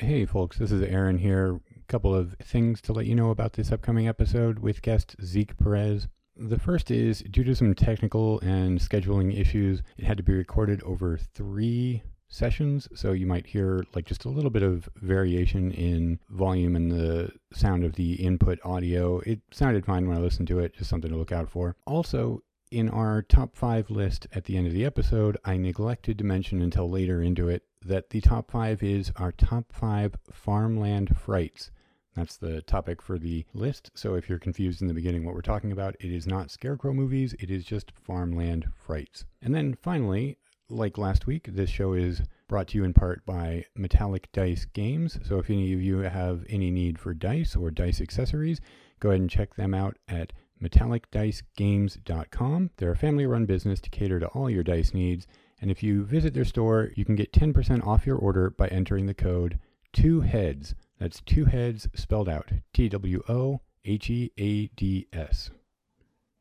Hey, folks, this is Aaron here. A couple of things to let you know about this upcoming episode with guest Zeke Perez. The first is due to some technical and scheduling issues, it had to be recorded over three sessions, so you might hear like just a little bit of variation in volume and the sound of the input audio. It sounded fine when I listened to it, just something to look out for. Also, in our top five list at the end of the episode, I neglected to mention until later into it that the top five is our top five farmland frights. That's the topic for the list. So if you're confused in the beginning what we're talking about, it is not scarecrow movies, it is just farmland frights. And then finally, like last week, this show is brought to you in part by Metallic Dice Games. So if any of you have any need for dice or dice accessories, go ahead and check them out at metallicdicegames.com. They're a family run business to cater to all your dice needs. And if you visit their store, you can get 10% off your order by entering the code two heads. That's two heads spelled out T W O H E A D S.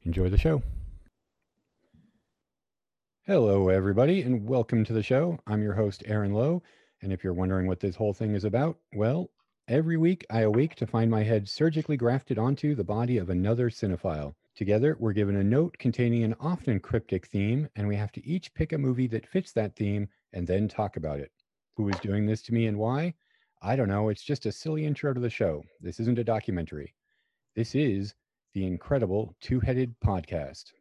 Enjoy the show. Hello, everybody, and welcome to the show. I'm your host, Aaron Lowe. And if you're wondering what this whole thing is about, well, every week I awake to find my head surgically grafted onto the body of another cinephile. Together, we're given a note containing an often cryptic theme, and we have to each pick a movie that fits that theme and then talk about it. Who is doing this to me and why? I don't know. It's just a silly intro to the show. This isn't a documentary. This is the incredible Two Headed Podcast.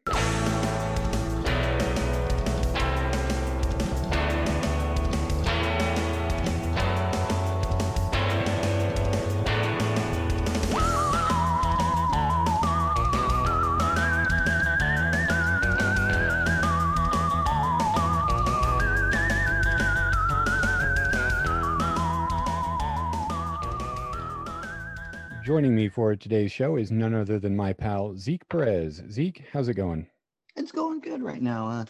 Joining me for today's show is none other than my pal Zeke Perez. Zeke, how's it going? It's going good right now. Uh,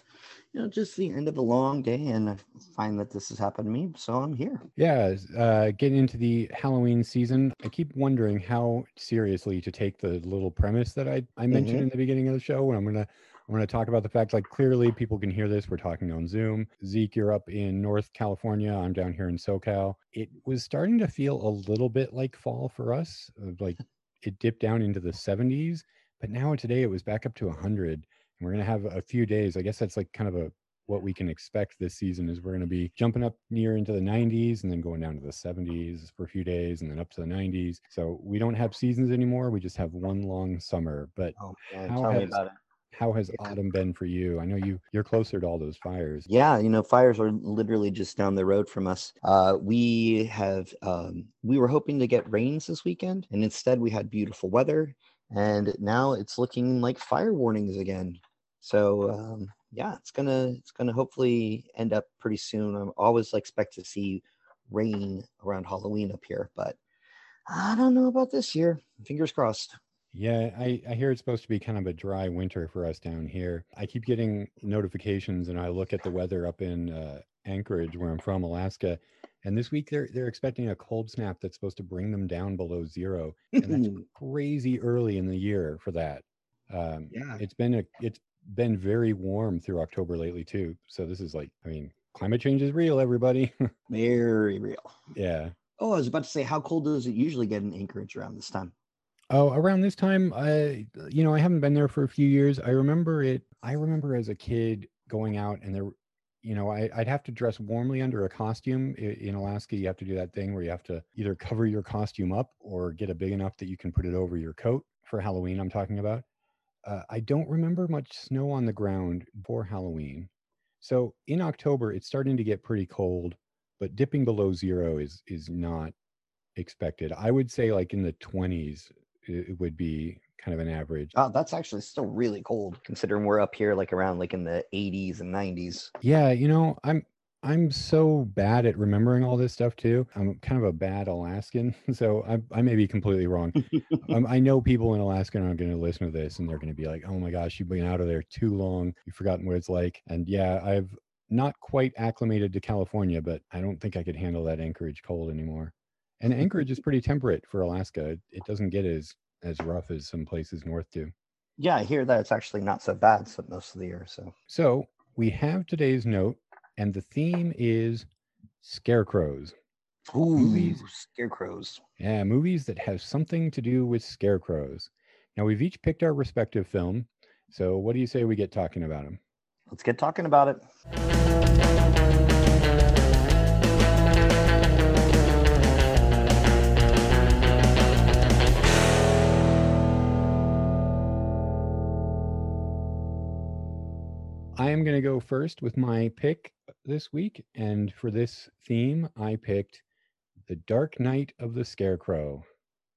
you know, just the end of a long day, and I find that this has happened to me, so I'm here. Yeah, uh, getting into the Halloween season, I keep wondering how seriously to take the little premise that I, I mentioned Mhm. in the beginning of the show. And I'm gonna I'm gonna talk about the fact like clearly people can hear this. We're talking on Zoom. Zeke, you're up in North California. I'm down here in SoCal. It was starting to feel a little bit like fall for us. Like it dipped down into the 70s, but now today it was back up to 100. And we're gonna have a few days. I guess that's like kind of a what we can expect this season is we're going to be jumping up near into the 90s and then going down to the 70s for a few days and then up to the 90s. So we don't have seasons anymore. We just have one long summer. But Oh man, How tell me has- about it. How has autumn been for you? I know you you're closer to all those fires. Yeah, you know, fires are literally just down the road from us. Uh, we have um, we were hoping to get rains this weekend, and instead we had beautiful weather, and now it's looking like fire warnings again. So um, yeah, it's gonna it's gonna hopefully end up pretty soon. I always expect to see rain around Halloween up here, but I don't know about this year. Fingers crossed. Yeah, I, I hear it's supposed to be kind of a dry winter for us down here. I keep getting notifications and I look at the weather up in uh, Anchorage, where I'm from, Alaska. And this week they're they're expecting a cold snap that's supposed to bring them down below zero. And that's crazy early in the year for that. Um, Yeah. it's been a it's been very warm through October lately too. So this is like, I mean, climate change is real, everybody. Very real. yeah. Oh, I was about to say, how cold does it usually get in Anchorage around this time? Oh, around this time, I, you know, I haven't been there for a few years. I remember it. I remember as a kid going out and there, you know, I, I'd have to dress warmly under a costume. In Alaska, you have to do that thing where you have to either cover your costume up or get it big enough that you can put it over your coat for Halloween. I'm talking about. Uh, I don't remember much snow on the ground for Halloween. So in October, it's starting to get pretty cold, but dipping below zero is is not expected. I would say like in the 20s it would be kind of an average. Oh, that's actually still really cold considering we're up here like around like in the 80s and 90s. Yeah, you know, I'm I'm so bad at remembering all this stuff too. I'm kind of a bad Alaskan, so I I may be completely wrong. um, I know people in Alaska are going to listen to this and they're going to be like, "Oh my gosh, you've been out of there too long. You've forgotten what it's like." And yeah, I've not quite acclimated to California, but I don't think I could handle that Anchorage cold anymore. And Anchorage is pretty temperate for Alaska. It, it doesn't get as as rough as some places north do. Yeah, I hear that it's actually not so bad so most of the year. So So we have today's note, and the theme is scarecrows. Ooh, Movies. scarecrows. Yeah, movies that have something to do with scarecrows. Now, we've each picked our respective film. So, what do you say we get talking about them? Let's get talking about it. I am going to go first with my pick this week. And for this theme, I picked The Dark Night of the Scarecrow,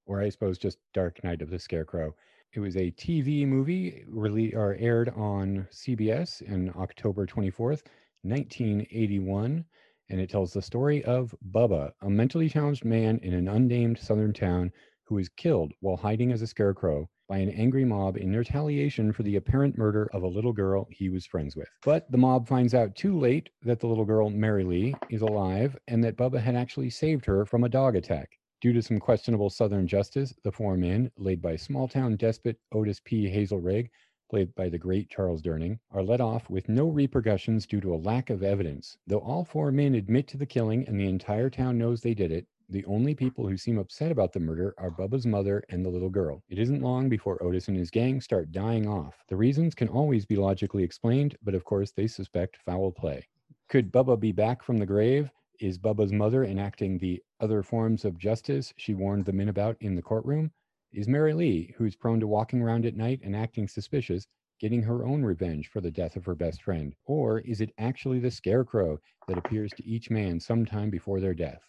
or I suppose just Dark Night of the Scarecrow. It was a TV movie rele- or aired on CBS in October 24th, 1981. And it tells the story of Bubba, a mentally challenged man in an unnamed southern town who is killed while hiding as a scarecrow by an angry mob in retaliation for the apparent murder of a little girl he was friends with. But the mob finds out too late that the little girl, Mary Lee, is alive and that Bubba had actually saved her from a dog attack. Due to some questionable Southern justice, the four men, led by small town despot Otis P. Hazelrig, played by the great Charles Durning, are let off with no repercussions due to a lack of evidence. Though all four men admit to the killing and the entire town knows they did it, the only people who seem upset about the murder are Bubba's mother and the little girl. It isn't long before Otis and his gang start dying off. The reasons can always be logically explained, but of course they suspect foul play. Could Bubba be back from the grave? Is Bubba's mother enacting the other forms of justice she warned the men about in the courtroom? Is Mary Lee, who's prone to walking around at night and acting suspicious, getting her own revenge for the death of her best friend? Or is it actually the scarecrow that appears to each man sometime before their death?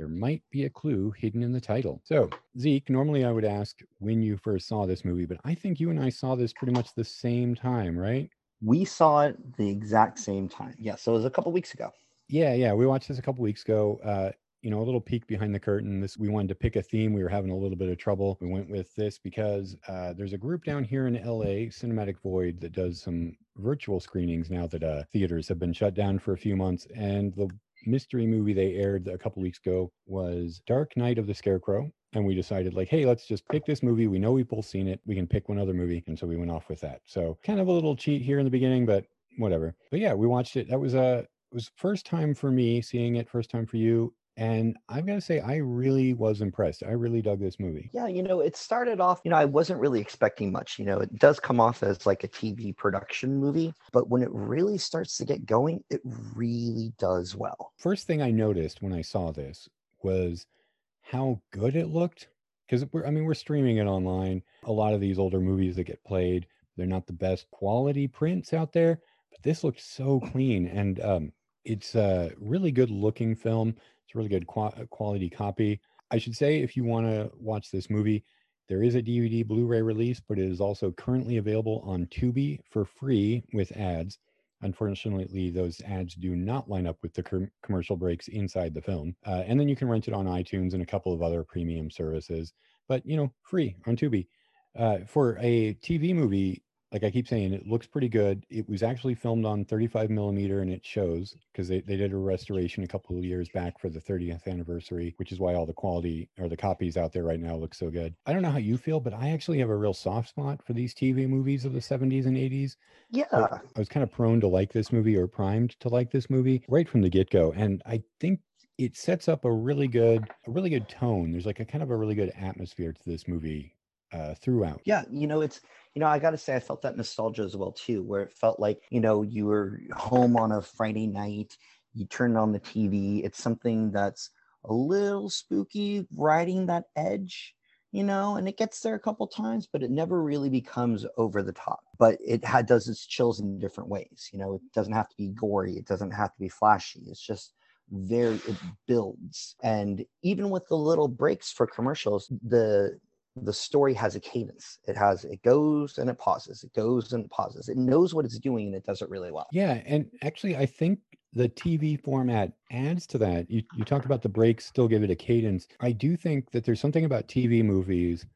There might be a clue hidden in the title. So, Zeke, normally I would ask when you first saw this movie, but I think you and I saw this pretty much the same time, right? We saw it the exact same time. Yeah, so it was a couple weeks ago. Yeah, yeah. We watched this a couple weeks ago. Uh, you know, a little peek behind the curtain. This we wanted to pick a theme. We were having a little bit of trouble. We went with this because uh, there's a group down here in LA, Cinematic Void, that does some virtual screenings now that uh, theaters have been shut down for a few months. And the mystery movie they aired a couple weeks ago was Dark Night of the Scarecrow. And we decided, like, hey, let's just pick this movie. We know we've both seen it. We can pick one other movie. And so we went off with that. So kind of a little cheat here in the beginning, but whatever. But yeah, we watched it. That was a it was first time for me seeing it, first time for you. And I've got to say, I really was impressed. I really dug this movie. Yeah, you know, it started off, you know, I wasn't really expecting much. You know, it does come off as like a TV production movie, but when it really starts to get going, it really does well. First thing I noticed when I saw this was how good it looked. Because we're, I mean, we're streaming it online. A lot of these older movies that get played, they're not the best quality prints out there, but this looked so clean. And um, it's a really good looking film. It's a really good qua- quality copy. I should say, if you want to watch this movie, there is a DVD Blu ray release, but it is also currently available on Tubi for free with ads. Unfortunately, those ads do not line up with the com- commercial breaks inside the film. Uh, and then you can rent it on iTunes and a couple of other premium services, but you know, free on Tubi. Uh, for a TV movie, like I keep saying, it looks pretty good. It was actually filmed on 35 millimeter and it shows because they, they did a restoration a couple of years back for the 30th anniversary, which is why all the quality or the copies out there right now look so good. I don't know how you feel, but I actually have a real soft spot for these TV movies of the 70s and 80s. Yeah. I was kind of prone to like this movie or primed to like this movie right from the get go. And I think it sets up a really good, a really good tone. There's like a kind of a really good atmosphere to this movie uh, throughout. Yeah, you know, it's you know, I got to say, I felt that nostalgia as well too, where it felt like you know you were home on a Friday night, you turned on the TV. It's something that's a little spooky, riding that edge, you know, and it gets there a couple times, but it never really becomes over the top. But it does its chills in different ways. You know, it doesn't have to be gory, it doesn't have to be flashy. It's just very it builds and even with the little breaks for commercials the the story has a cadence. It has it goes and it pauses. It goes and pauses. It knows what it's doing and it does it really well. Yeah, and actually, I think the TV format adds to that. You you talked about the breaks, still give it a cadence. I do think that there's something about TV movies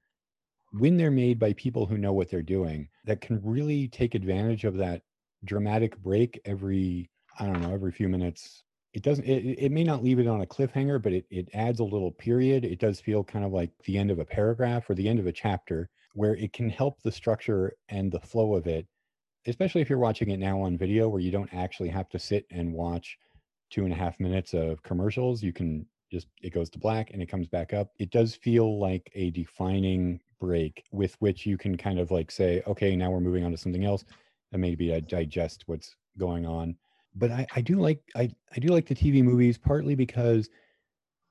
when they're made by people who know what they're doing that can really take advantage of that dramatic break every I don't know every few minutes it doesn't it, it may not leave it on a cliffhanger but it, it adds a little period it does feel kind of like the end of a paragraph or the end of a chapter where it can help the structure and the flow of it especially if you're watching it now on video where you don't actually have to sit and watch two and a half minutes of commercials you can just it goes to black and it comes back up. It does feel like a defining break with which you can kind of like say, okay, now we're moving on to something else and maybe I digest what's going on. But I, I do like I, I do like the TV movies partly because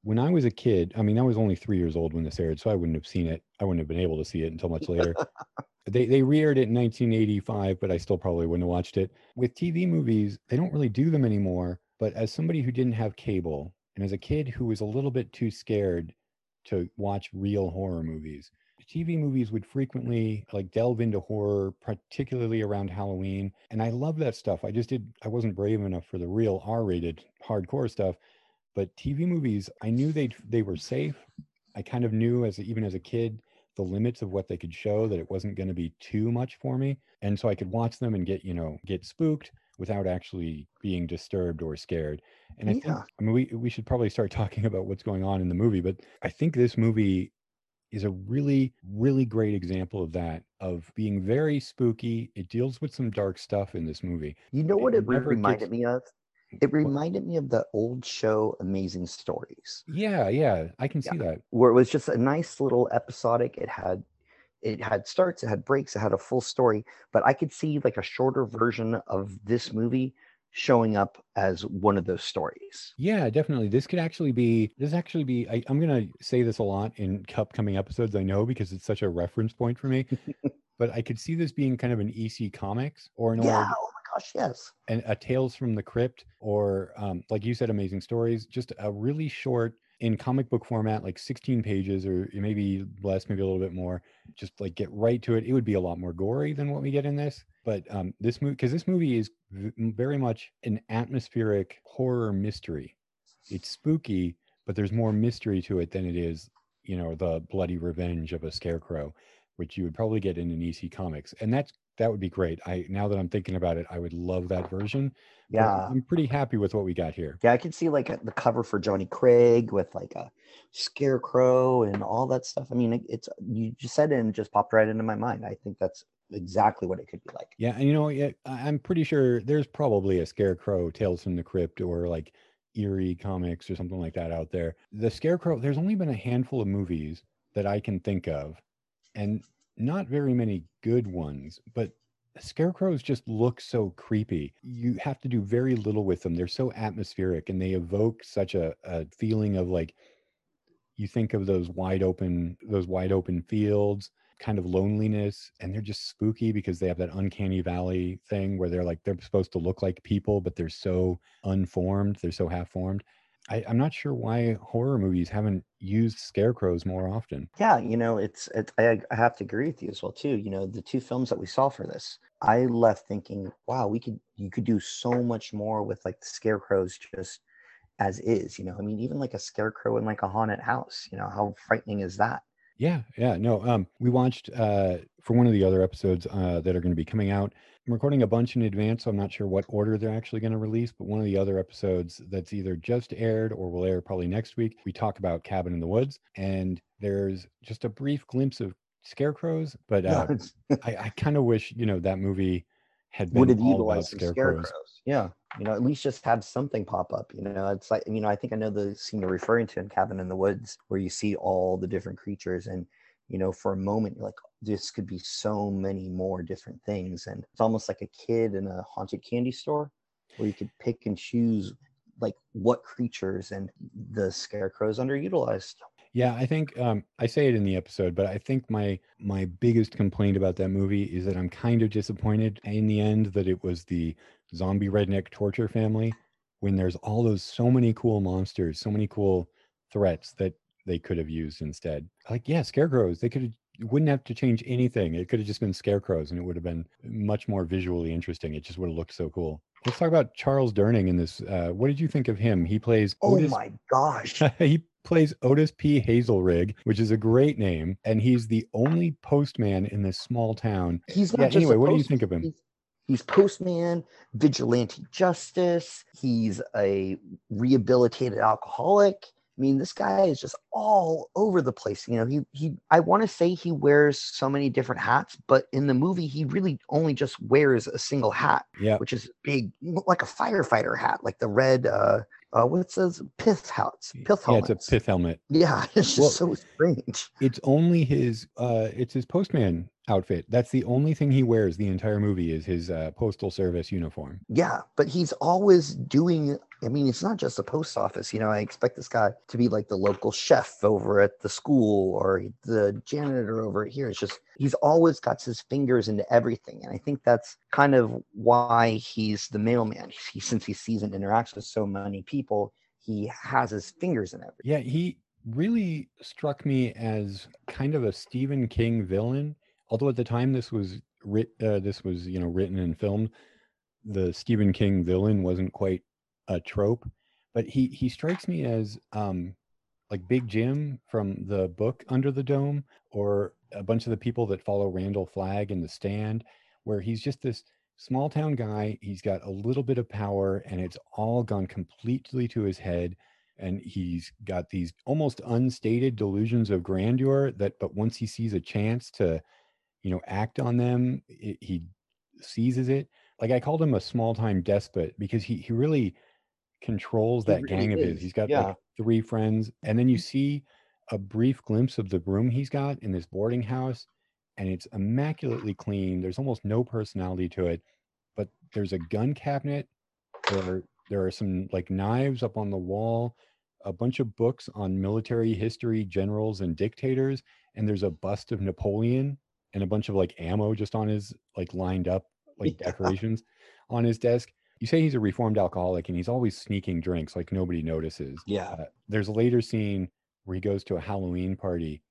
when I was a kid, I mean, I was only three years old when this aired, so I wouldn't have seen it. I wouldn't have been able to see it until much later. they they re-aired it in 1985, but I still probably wouldn't have watched it. With TV movies, they don't really do them anymore. But as somebody who didn't have cable, and as a kid who was a little bit too scared to watch real horror movies, TV movies would frequently like delve into horror, particularly around Halloween. And I love that stuff. I just did, I wasn't brave enough for the real R rated hardcore stuff. But TV movies, I knew they they were safe. I kind of knew as even as a kid the limits of what they could show that it wasn't going to be too much for me and so i could watch them and get you know get spooked without actually being disturbed or scared and i yeah. think i mean we, we should probably start talking about what's going on in the movie but i think this movie is a really, really great example of that, of being very spooky. It deals with some dark stuff in this movie. You know what it, it reminded gets... me of? It reminded me of the old show Amazing Stories. Yeah, yeah, I can see that. Where it was just a nice little episodic. It had it had starts, it had breaks, it had a full story, but I could see like a shorter version of this movie showing up as one of those stories. Yeah, definitely. This could actually be this actually be I, am gonna say this a lot in upcoming episodes, I know, because it's such a reference point for me. but I could see this being kind of an EC comics or an yeah, oh my gosh, yes. And a Tales from the Crypt, or um, like you said, amazing stories, just a really short in comic book format, like 16 pages or maybe less, maybe a little bit more, just like get right to it. It would be a lot more gory than what we get in this. But um, this movie, because this movie is very much an atmospheric horror mystery. It's spooky, but there's more mystery to it than it is, you know, the bloody revenge of a scarecrow, which you would probably get in an EC comics. And that's that would be great. I now that I'm thinking about it, I would love that version. Yeah, I'm pretty happy with what we got here. Yeah, I can see like the cover for Johnny Craig with like a scarecrow and all that stuff. I mean, it, it's you just said it and just popped right into my mind. I think that's exactly what it could be like. Yeah, and you know, I'm pretty sure there's probably a scarecrow Tales from the Crypt or like eerie comics or something like that out there. The scarecrow, there's only been a handful of movies that I can think of, and not very many good ones, but scarecrows just look so creepy. You have to do very little with them. They're so atmospheric and they evoke such a, a feeling of like you think of those wide open those wide open fields kind of loneliness and they're just spooky because they have that uncanny valley thing where they're like they're supposed to look like people but they're so unformed they're so half formed I, am not sure why horror movies haven't used scarecrows more often. Yeah, you know, it's, it's I, I have to agree with you as well too. You know, the two films that we saw for this, I left thinking, wow, we could you could do so much more with like the scarecrows just as is. You know, I mean, even like a scarecrow in like a haunted house. You know, how frightening is that? Yeah, yeah, no. Um, we watched uh for one of the other episodes uh that are going to be coming out. I'm recording a bunch in advance, so I'm not sure what order they're actually going to release. But one of the other episodes that's either just aired or will air probably next week, we talk about Cabin in the Woods, and there's just a brief glimpse of scarecrows. But uh, I, I kind of wish you know that movie had been would have utilized scarecrows. scarecrows. Yeah, you know, at least just have something pop up. You know, it's like you know, I think I know the scene you're referring to in Cabin in the Woods, where you see all the different creatures, and you know, for a moment you're like, this could be so many more different things, and it's almost like a kid in a haunted candy store, where you could pick and choose like what creatures, and the scarecrows underutilized. Yeah, I think um, I say it in the episode, but I think my my biggest complaint about that movie is that I'm kind of disappointed in the end that it was the zombie redneck torture family when there's all those so many cool monsters, so many cool threats that they could have used instead. Like, yeah, scarecrows. They could have wouldn't have to change anything. It could have just been scarecrows and it would have been much more visually interesting. It just would have looked so cool. Let's talk about Charles Durning in this. Uh, what did you think of him? He plays. Oh Otis, my gosh! he plays Otis P. Hazelrig, which is a great name, and he's the only postman in this small town. He's not yeah, anyway. What do you think of him? He's, he's postman, vigilante justice. He's a rehabilitated alcoholic. I mean, this guy is just all over the place. You know, he he I want to say he wears so many different hats, but in the movie he really only just wears a single hat, Yeah. which is big like a firefighter hat, like the red uh uh what's those pith hats, pith Yeah, it's a pith helmet. Yeah, it's just Well- so strange. It's only his uh it's his postman outfit. That's the only thing he wears the entire movie is his uh, postal service uniform. Yeah, but he's always doing. I mean, it's not just the post office. You know, I expect this guy to be like the local chef over at the school or the janitor over here. It's just he's always got his fingers into everything, and I think that's kind of why he's the mailman. He, since he sees and interacts with so many people, he has his fingers in everything. Yeah, he really struck me as kind of a Stephen King villain. Although at the time this was writ, uh, this was you know written and filmed, the Stephen King villain wasn't quite a trope, but he he strikes me as um like Big Jim from the book Under the Dome, or a bunch of the people that follow Randall Flagg in The Stand, where he's just this small town guy. He's got a little bit of power, and it's all gone completely to his head and he's got these almost unstated delusions of grandeur that but once he sees a chance to you know act on them it, he seizes it like i called him a small time despot because he he really controls He that really gang of his he's got yeah. like three friends and then you mm-hmm. see a brief glimpse of the room he's got in this boarding house and it's immaculately clean there's almost no personality to it there's a gun cabinet there are, there are some like knives up on the wall a bunch of books on military history generals and dictators and there's a bust of napoleon and a bunch of like ammo just on his like lined up like Yeah. decorations on his desk you say he's a reformed alcoholic and he's always sneaking drinks like nobody notices Yeah, uh, there's a later scene where he goes to a Halloween party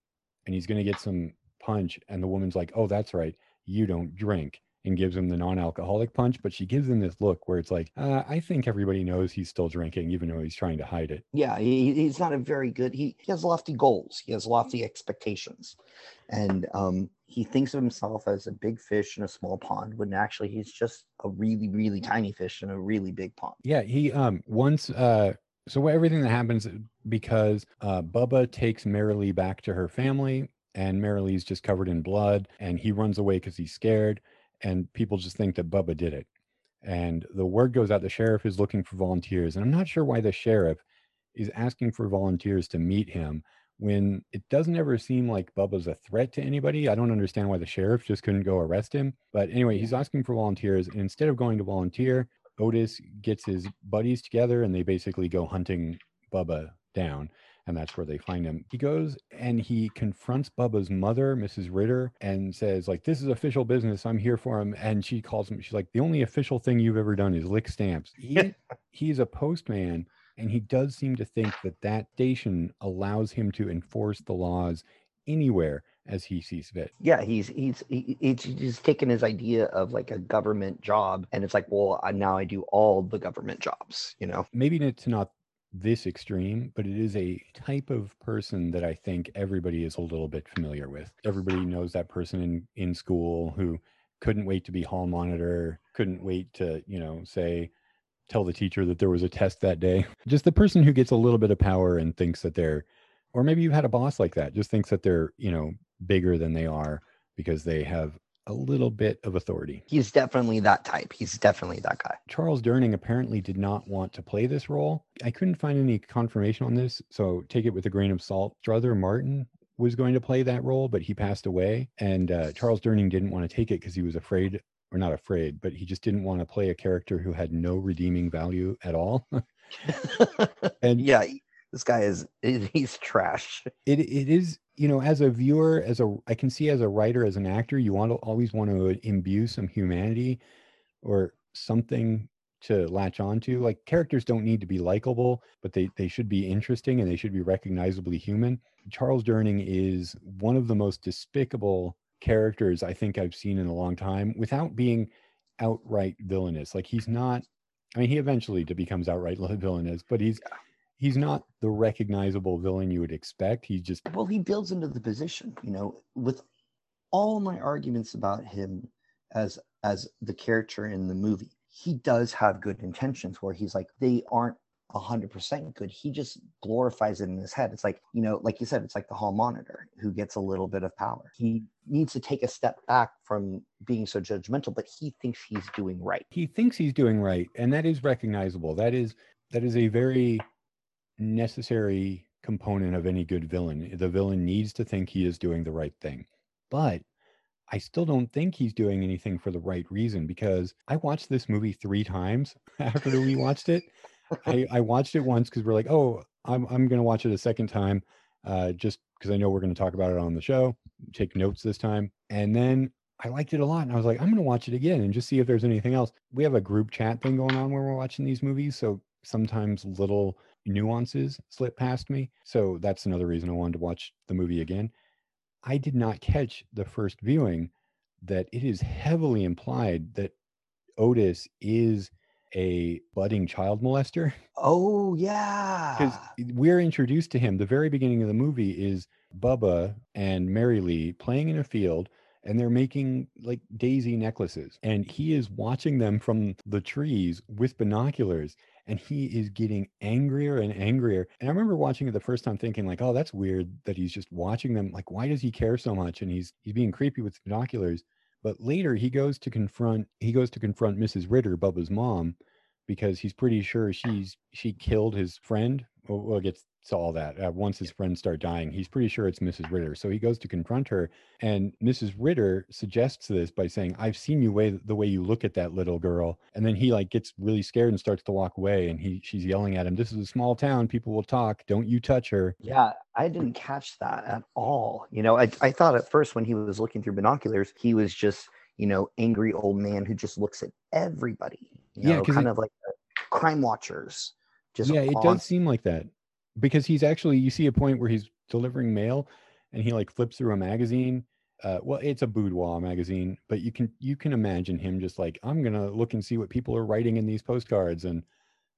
and he's going to get some punch. And the woman's like, Oh, that's right. You don't drink. And gives him the non alcoholic punch. But she gives him this look where it's like, uh, I think everybody knows he's still drinking, even though he's trying to hide it. yeah. He, he's not a very good. He, he has lofty goals. He has lofty expectations, and um, he thinks of himself as a big fish in a small pond. When actually he's just a really, really tiny fish in a really big pond. Yeah. He, um, once, uh, so everything that happens because uh, Bubba takes Marilee back to her family, and Marilee's just covered in blood, and he runs away because he's scared, and people just think that Bubba did it. And the word goes out the sheriff is looking for volunteers, and I'm not sure why the sheriff is asking for volunteers to meet him when it doesn't ever seem like Bubba's a threat to anybody. I don't understand why the sheriff just couldn't go arrest him. But anyway, he's asking for volunteers, and instead of going to volunteer, Otis gets his buddies together and they basically go hunting Bubba down. And that's where they find him. He goes and he confronts Bubba's mother, Mrs. Ritter, and says, like, this is official business. I'm here for him. And she calls him, she's like, the only official thing you've ever done is lick stamps. He, he's a postman and he does seem to think that that station allows him to enforce the laws anywhere as he sees fit. Yeah, he's he's he, he's just taken his idea of like a government job, and it's like, well, I, now I do all the government jobs. You know, Maybe it's not this extreme, but it is a type of person that I think everybody is a little bit familiar with. Everybody knows that person in, in school who couldn't wait to be hall monitor, couldn't wait to, you know, say, tell the teacher that there was a test that day. Just the person who gets a little bit of power and thinks that they're, or maybe you've had a boss like that, just thinks that they're, you know, bigger than they are because they have a little bit of authority. he's definitely that type. He's definitely that guy. Charles Durning apparently did not want to play this role. I couldn't find any confirmation on this, so take it with a grain of salt. Strother Martin was going to play that role, but he passed away. And uh, Charles Durning didn't want to take it because he was afraid, or not afraid, but he just didn't want to play a character who had no redeeming value at all. and yeah, this guy is he's trash. it it is you know as a viewer as a i can see as a writer as an actor you want to always want to imbue some humanity or something to latch onto like characters don't need to be likable but they they should be interesting and they should be recognizably human. Charles durning is one of the most despicable characters i think i've seen in a long time without being outright villainous. Like he's not i mean he eventually becomes outright villainous but he's he's not the recognizable villain you would expect. He just Well, he builds into the position. You know, with all my arguments about him as as the character in the movie, he does have good intentions. Where he's like, they aren't 100% good. He just glorifies it in his head. It's like, you know, like you said, it's like the hall monitor who gets a little bit of power. He needs to take a step back from being so judgmental, but he thinks he's doing right. He thinks he's doing right. And that is recognizable. That is that is a very necessary component of any good villain. The villain needs to think he is doing the right thing. But I still don't think he's doing anything for the right reason because I watched this movie three times after we watched it. I, I watched it once because we're like, oh, I'm I'm gonna watch it a second time, uh, just because I know we're gonna talk about it on the show. Take notes this time, and then I liked it a lot, and I was like, I'm gonna watch it again and just see if there's anything else. We have a group chat thing going on where we're watching these movies, so sometimes little nuances slip past me. So that's another reason I wanted to watch the movie again. I did not catch the first viewing that it is heavily implied that Otis is a budding child molester. Oh, yeah. Because we're introduced to him. The very beginning of the movie is Bubba and Mary Lee playing in a field and they're making like daisy necklaces. And he is watching them from the trees with binoculars and he is getting angrier and angrier. And I remember watching it the first time thinking like, "Oh, that's weird that he's just watching them. Like why does he care so much?" And he's he's being creepy with binoculars. But later he goes to confront he goes to confront Mrs. Ritter, Bubba's mom, because he's pretty sure she's she killed his friend. We'll, we'll to all that. Uh, once his friends start dying, he's pretty sure it's Mrs. Ritter. So he goes to confront her, and Mrs. Ritter suggests this by saying, "I've seen you way the way you look at that little girl." And then he like gets really scared and starts to walk away. And he she's yelling at him, "This is a small town. People will talk. Don't you touch her." Yeah, I didn't catch that at all. You know, I, I thought at first when he was looking through binoculars, he was just, you know, angry old man who just looks at everybody. You Yeah, know, kind it- of like crime watchers. Just yeah, it does seem like that because he's actually you see a point where he's delivering mail and he like flips through a magazine. Uh, well, it's a boudoir magazine, but you can you can imagine him just like I'm gonna look and see what people are writing in these postcards and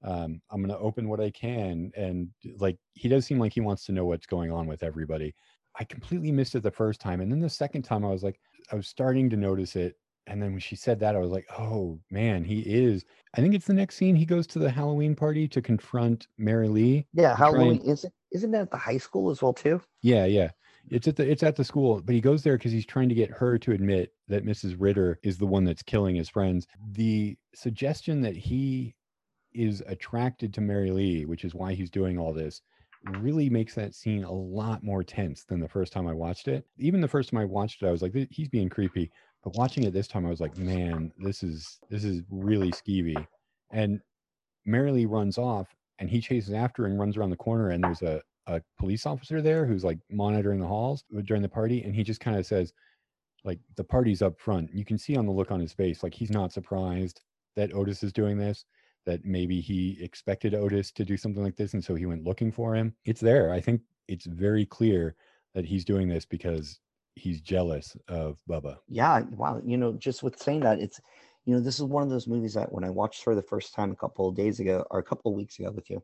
um, I'm gonna open what I can and like he does seem like he wants to know what's going on with everybody. I completely missed it the first time, and then the second time I was like I was starting to notice it, and then when she said that I was like, oh man, he is. I think it's the next scene. He goes to the Halloween party to confront Mary Lee. Yeah, and- Halloween is it isn't that at the high school as well too? Yeah, yeah. It's at the it's at the school, but he goes there because he's trying to get her to admit that Mrs. Ritter is the one that's killing his friends. The suggestion that he is attracted to Mary Lee, which is why he's doing all this, really makes that scene a lot more tense than the first time I watched it. Even the first time I watched it, I was like, he's being creepy. But watching it this time, I was like, man, this is this is really skeevy. And Mary Lee runs off and he chases after and runs around the corner and there's a, a police officer there who's like monitoring the halls uh, during the party and he just kind of says like the party's up front. You can see on the look on his face like he's not surprised that otis is doing this that maybe he expected otis to do something like this and so he went looking for him. It's there. I think it's very clear that he's doing this because he's jealous of bubba Yeah, wow. You know, just with saying that, it's you know, this is one of those movies that when I watched for the first time a couple of days ago or a couple of weeks ago with you,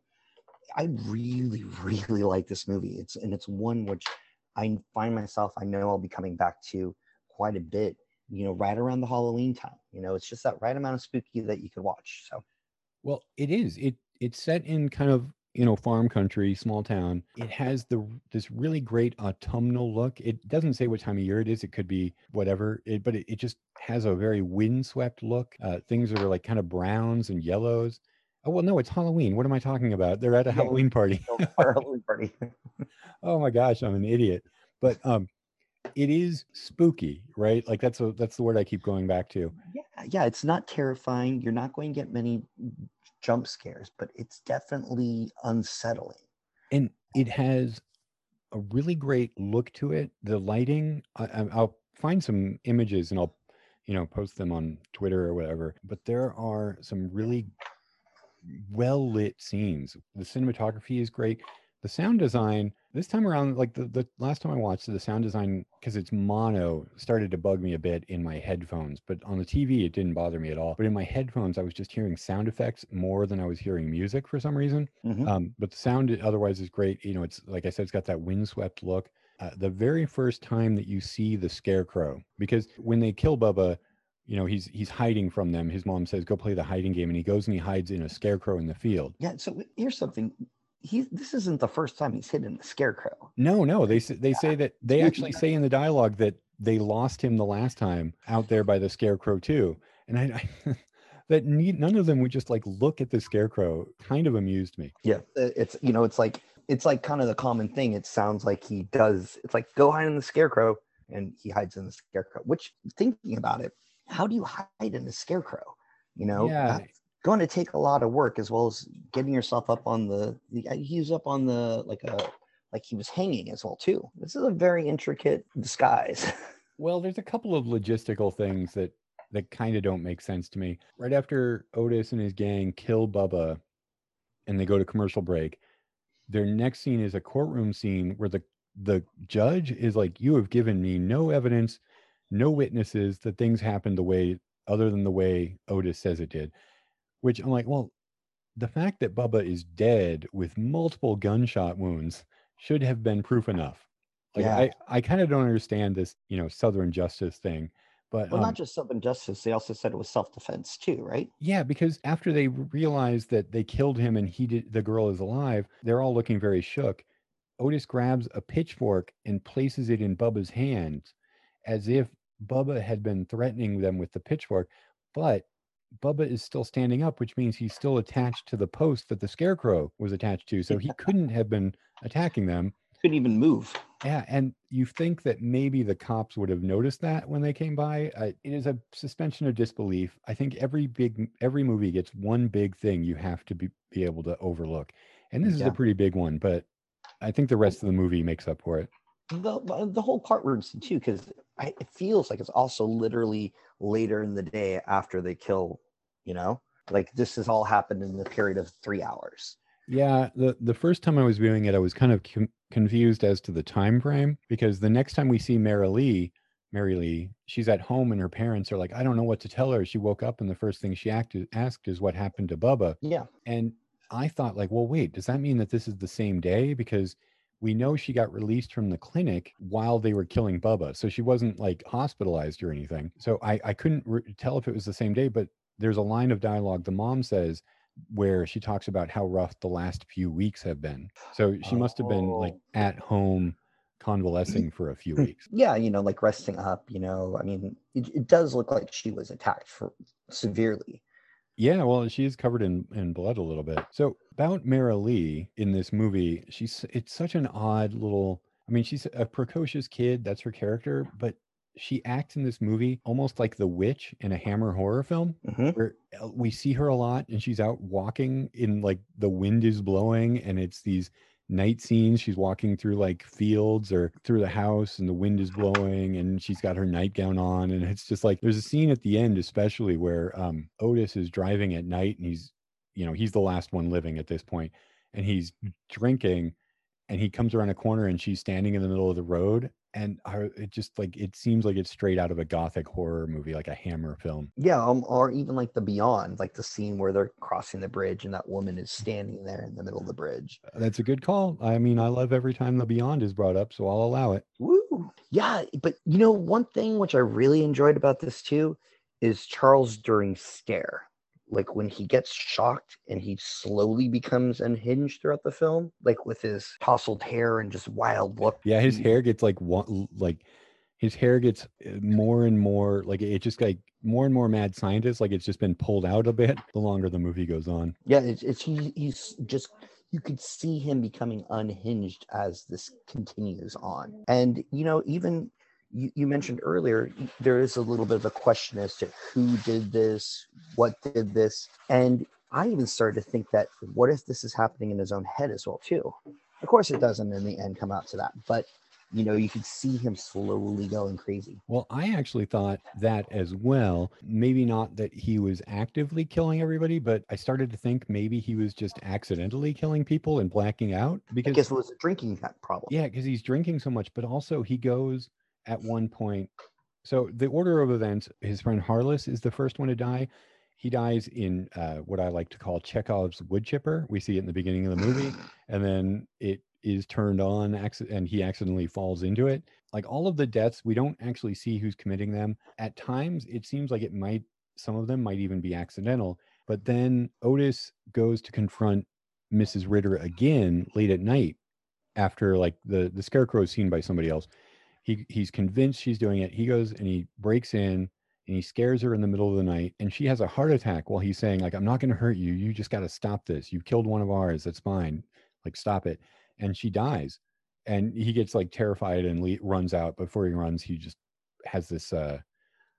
I really, really like this movie. It's and it's one which I find myself, I know I'll be coming back to quite a bit, you know, right around the Halloween time. You know, it's just that right amount of spooky that you could watch. So Well, it is. It it's set in kind of you know farm country, small town. It has the this really great autumnal look. It doesn't say what time of year it is. It could be whatever. It, but it, it just has a very windswept look. Uh, things are like kind of browns and yellows. Oh well, no, it's Halloween. What am I talking about? They're at a. Halloween party. Halloween party. oh my gosh, I'm an idiot. But um, it is spooky, right? Like that's a that's the word I keep going back to. yeah, yeah, it's not terrifying. You're not going to get many jump scares, but it's definitely unsettling. and it has a really great look to it. The lighting, I, I- I'll find some images and I'll, you know, post them on Twitter or whatever. But there are some really well lit scenes. The cinematography is great. The sound design this time around, like the, the last time I watched it, the sound design because it's mono started to bug me a bit in my headphones. But on the TV, it didn't bother me at all. But in my headphones, I was just hearing sound effects more than I was hearing music for some reason. Mhm. Um, but the sound otherwise is great. You know, it's like I said, it's got that windswept look. Uh, the very first time that you see the scarecrow, because when they kill Bubba, you know he's he's hiding from them his mom says go play the hiding game and he goes and he hides in a scarecrow in the field Yeah. So here's something. He this isn't the first time he's hidden the scarecrow. no no they say they say that they actually say in the dialogue that they lost him the last time out there by the scarecrow too and i, I that need, none of them would just like look at the scarecrow kind of amused me Yeah. It's you know it's like it's like kind of the common thing. It sounds like he does. It's like go hide in the scarecrow, and he hides in the scarecrow. Which thinking about it, how do you hide in a scarecrow? You know, Yeah. that's going to take a lot of work as well as getting yourself up on the. the- uh, up on the like a like he was hanging as well too. This is a very intricate disguise. Well, there's a couple of logistical things that that kind of don't make sense to me. Right after Otis and his gang kill Bubba and they go to commercial break, their next scene is a courtroom scene where the the judge is like, "You have given me no evidence, no witnesses that things happened the way other than the way Otis says it did." Which I'm like, well, the fact that Bubba is dead with multiple gunshot wounds should have been proof enough. Like Yeah. I, I kind of don't understand this, you know, Southern justice thing. But well, um, not just Southern Justice. They also said it was self defense too, right? yeah, because after they realize that they killed him and he did the girl is alive, they're all looking very shook. Otis grabs a pitchfork and places it in Bubba's hand, as if Bubba had been threatening them with the pitchfork, but Bubba is still standing up, which means he's still attached to the post that the scarecrow was attached to. So he couldn't have been attacking them. Couldn't even move. Yeah, and you think that maybe the cops would have noticed that when they came by. Uh, it is a suspension of disbelief. I think every big every movie gets one big thing you have to be, be able to overlook, and this is a pretty big one. But I think the rest of the movie makes up for it. The the whole courtroom scene too because it feels like it's also literally later in the day after they kill you know like this has all happened in the period of three hours Yeah, the the first time I was viewing it, I was kind of com- confused as to the time frame because the next time we see Mary Lee, Mary Lee, she's at home and her parents are like, I don't know what to tell her. She woke up and the first thing she acted, asked is what happened to Bubba. yeah And I thought, like, well, wait, does that mean that this is the same day? Because we know she got released from the clinic while they were killing Bubba. So she wasn't like hospitalized or anything. So I, I couldn't re- tell if it was the same day, but there's a line of dialogue the mom says where she talks about how rough the last few weeks have been. So she must have been like Oh. at home convalescing for a few weeks. yeah you know like resting up you know i mean it, it does look like she was attacked for severely Yeah, well, she is covered in, in blood a little bit. So about Mary Lee in this movie, she's it's such an odd little. I mean, she's a precocious kid. That's her character, but she acts in this movie almost like the witch in a Hammer horror film, Mhm. where uh, we see her a lot, and she's out walking in like the wind is blowing, and it's these night scenes. She's walking through like fields or through the house, and the wind is blowing, and she's got her nightgown on, and it's just like there's a scene at the end, especially where um, Otis is driving at night, and he's, you know, he's the last one living at this point, and he's drinking, and he comes around a corner, and she's standing in the middle of the road, and I, it just like it seems like it's straight out of a gothic horror movie, like a Hammer film. yeah um, or even like the beyond like the scene where they're crossing the bridge and that woman is standing there in the middle of the bridge That's a good call. I mean, I love every time the Beyond is brought up, so I'll allow it. Woo! Yeah, but you know, one thing which I really enjoyed about this too is Charles Durning scare. Like when he gets shocked and he slowly becomes unhinged throughout the film, like with his tousled hair and just wild look. Yeah, his hair gets like one, like his hair gets uh, more and more like it just like more and more mad scientist. Like it's just been pulled out a bit the longer the movie goes on. Yeah, it's, it's he, he's just you could see him becoming unhinged as this continues on. And you know, even you, you mentioned earlier, there is a little bit of a question as to who did this, what did this, and I even started to think that what if this is happening in his own head as well too? Of course, it doesn't in the end come out to that, but you know, you could see him slowly going crazy. Well, I actually thought that as well. Maybe not that he was actively killing everybody, but I started to think maybe he was just accidentally killing people and blacking out I because guess it was a drinking problem. Yeah, because he's drinking so much, but also he goes at one point. So the order of events: his friend Harless is the first one to die. He dies in uh, what I like to call Chekhov's wood chipper. We see it in the beginning of the movie, and then it is turned on and he accidentally falls into it. Like all of the deaths, we don't actually see who's committing them. At times, it seems like it might, some of them might even be accidental. But then Otis goes to confront Mrs. Ritter again late at night after like the the scarecrow is seen by somebody else. He he's convinced she's doing it. He goes and he breaks in and he scares her in the middle of the night and she has a heart attack while he's saying like I'm not going to hurt you. You just got to stop this. You killed one of ours. That's fine. Like stop it. And she dies. And he gets like terrified and le- runs out. Before he runs, he just has this uh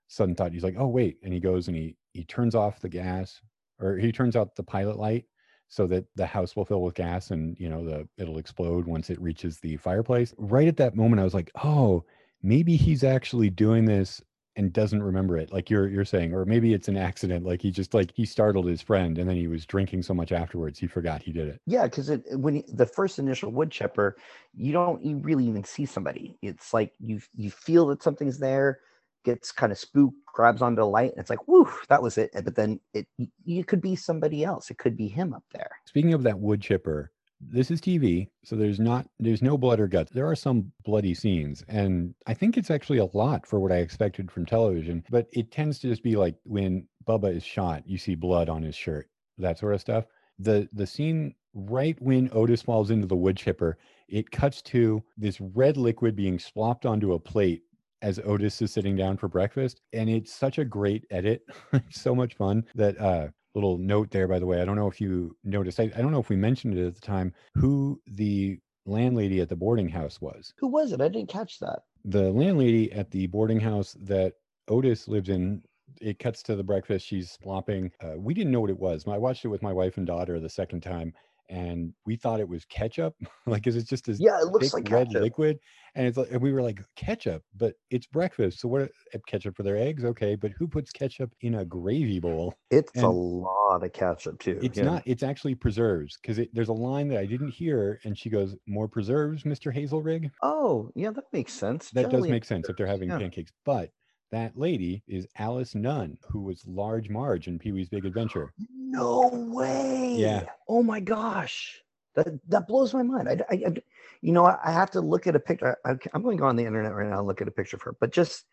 sudden thought. He's like, "Oh wait!" And he goes and he he turns off the gas, or he turns out the pilot light, so that the house will fill with gas, and you know the it'll explode once it reaches the fireplace. Right at that moment, I was like, "Oh, maybe he's actually doing this and doesn't remember it like you're you're saying or maybe it's an accident like he just like he startled his friend and then he was drinking so much afterwards he forgot he did it Yeah, because it when you- the first initial wood chipper, you don't you really even see somebody. It's like you you feel that something's there, gets kind of spooked, grabs onto the light, and it's like, whoo, that was it. But then it you could be somebody else. It could be him up there. Speaking of that wood chipper, this is TV, so there's not there's no blood or guts. There are some bloody scenes, and I think it's actually a lot for what I expected from television. But it tends to just be like when Bubba is shot, you see blood on his shirt, that sort of stuff. The the scene right when Otis falls into the wood chipper, it cuts to this red liquid being slopped onto a plate as Otis is sitting down for breakfast. And it's such a great edit. So much fun that uh little note there, by the way. I don't know if you noticed. I, I don't know if we mentioned it at the time who the landlady at the boarding house was. Who was it? I didn't catch that. The landlady at the boarding house that Otis lives in. It cuts to the breakfast. She's slopping. Uh, we didn't know what it was. I watched it with my wife and daughter the second time, and we thought it was ketchup. like, is it just this Yeah, it looks like red ketchup. liquid? And it's like and we were like ketchup, but it's breakfast. So what? uh, Ketchup for their eggs, okay? But who puts ketchup in a gravy bowl? It's a And- lot of ketchup too. It's yeah. not. It's actually preserves because there's a line that I didn't hear, and she goes, "More preserves, Mister Hazelrigg." Oh, yeah, that makes sense. That does make sense if they're having yeah. pancakes. But that lady is Alice Nunn, who was Large Marge in Pee Wee's Big Adventure. No way. Yeah. Oh my gosh. That that blows my mind. I, I, I- you know, I, have to look at a picture. I, I'm going to go on the internet right now and look at a picture of her. But just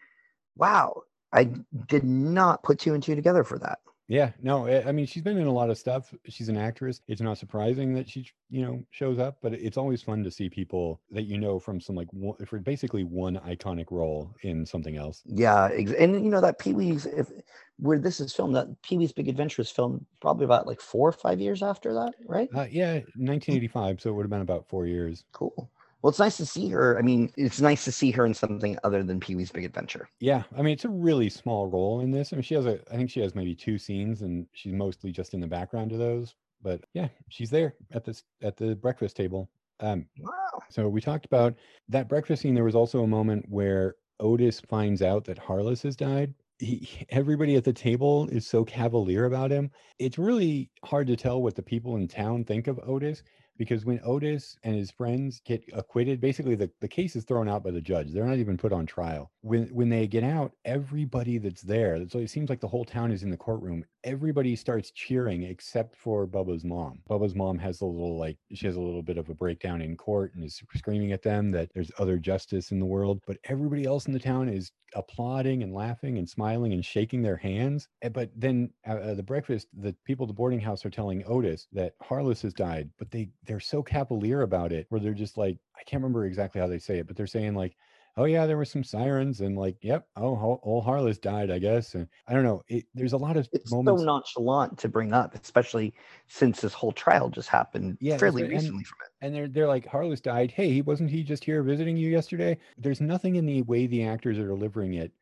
wow, I did not put two and two together for that. Yeah, no, I I mean she's been in a lot of stuff. She's an actress. It's not surprising that she, you know, shows up, but it's always fun to see people that you know from some like one, for basically one iconic role in something else. Yeah, ex- and you know that Pee Wee's if where this is filmed, that Pee Wee's Big Adventure is filmed probably about like four or five years after that, right? Uh, yeah, 1985, so it would have been about four years. Cool. Well, it's nice to see her. I mean, it's nice to see her in something other than Pee Wee's Big Adventure. Yeah, I mean it's a really small role in this. I mean she has a I think she has maybe two scenes and she's mostly just in the background of those. But yeah, she's there at this at the breakfast table. Um Wow. so we talked about that breakfast scene. There was also a moment where Otis finds out that Harless has died. He, everybody at the table is so cavalier about him. It's really hard to tell what the people in town think of Otis because when Otis and his friends get acquitted, basically the, the case is thrown out by the judge. They're not even put on trial. When when they get out, everybody that's there, so it seems like the whole town is in the courtroom. Everybody starts cheering except for Bubba's mom. Bubba's mom has a little like she has a little bit of a breakdown in court and is screaming at them that there's other justice in the world. But everybody else in the town is applauding and laughing and smiling and shaking their hands. Eh, But then uh, uh, the breakfast, the people at the boarding house are telling Otis that Harless has died, but they they're so cavalier about it, where they're just like, I can't remember exactly how they say it, but they're saying like, oh yeah, there were some sirens and like, yep, oh, old Harless died, I guess. And I don't know. It, there's a lot of It's moments. so nonchalant to bring up, especially since this whole trial just happened Yeah, fairly right, and- recently from it. and they're they're like Harless died. Hey, he wasn't he just here visiting you yesterday? There's nothing in the way the actors are delivering it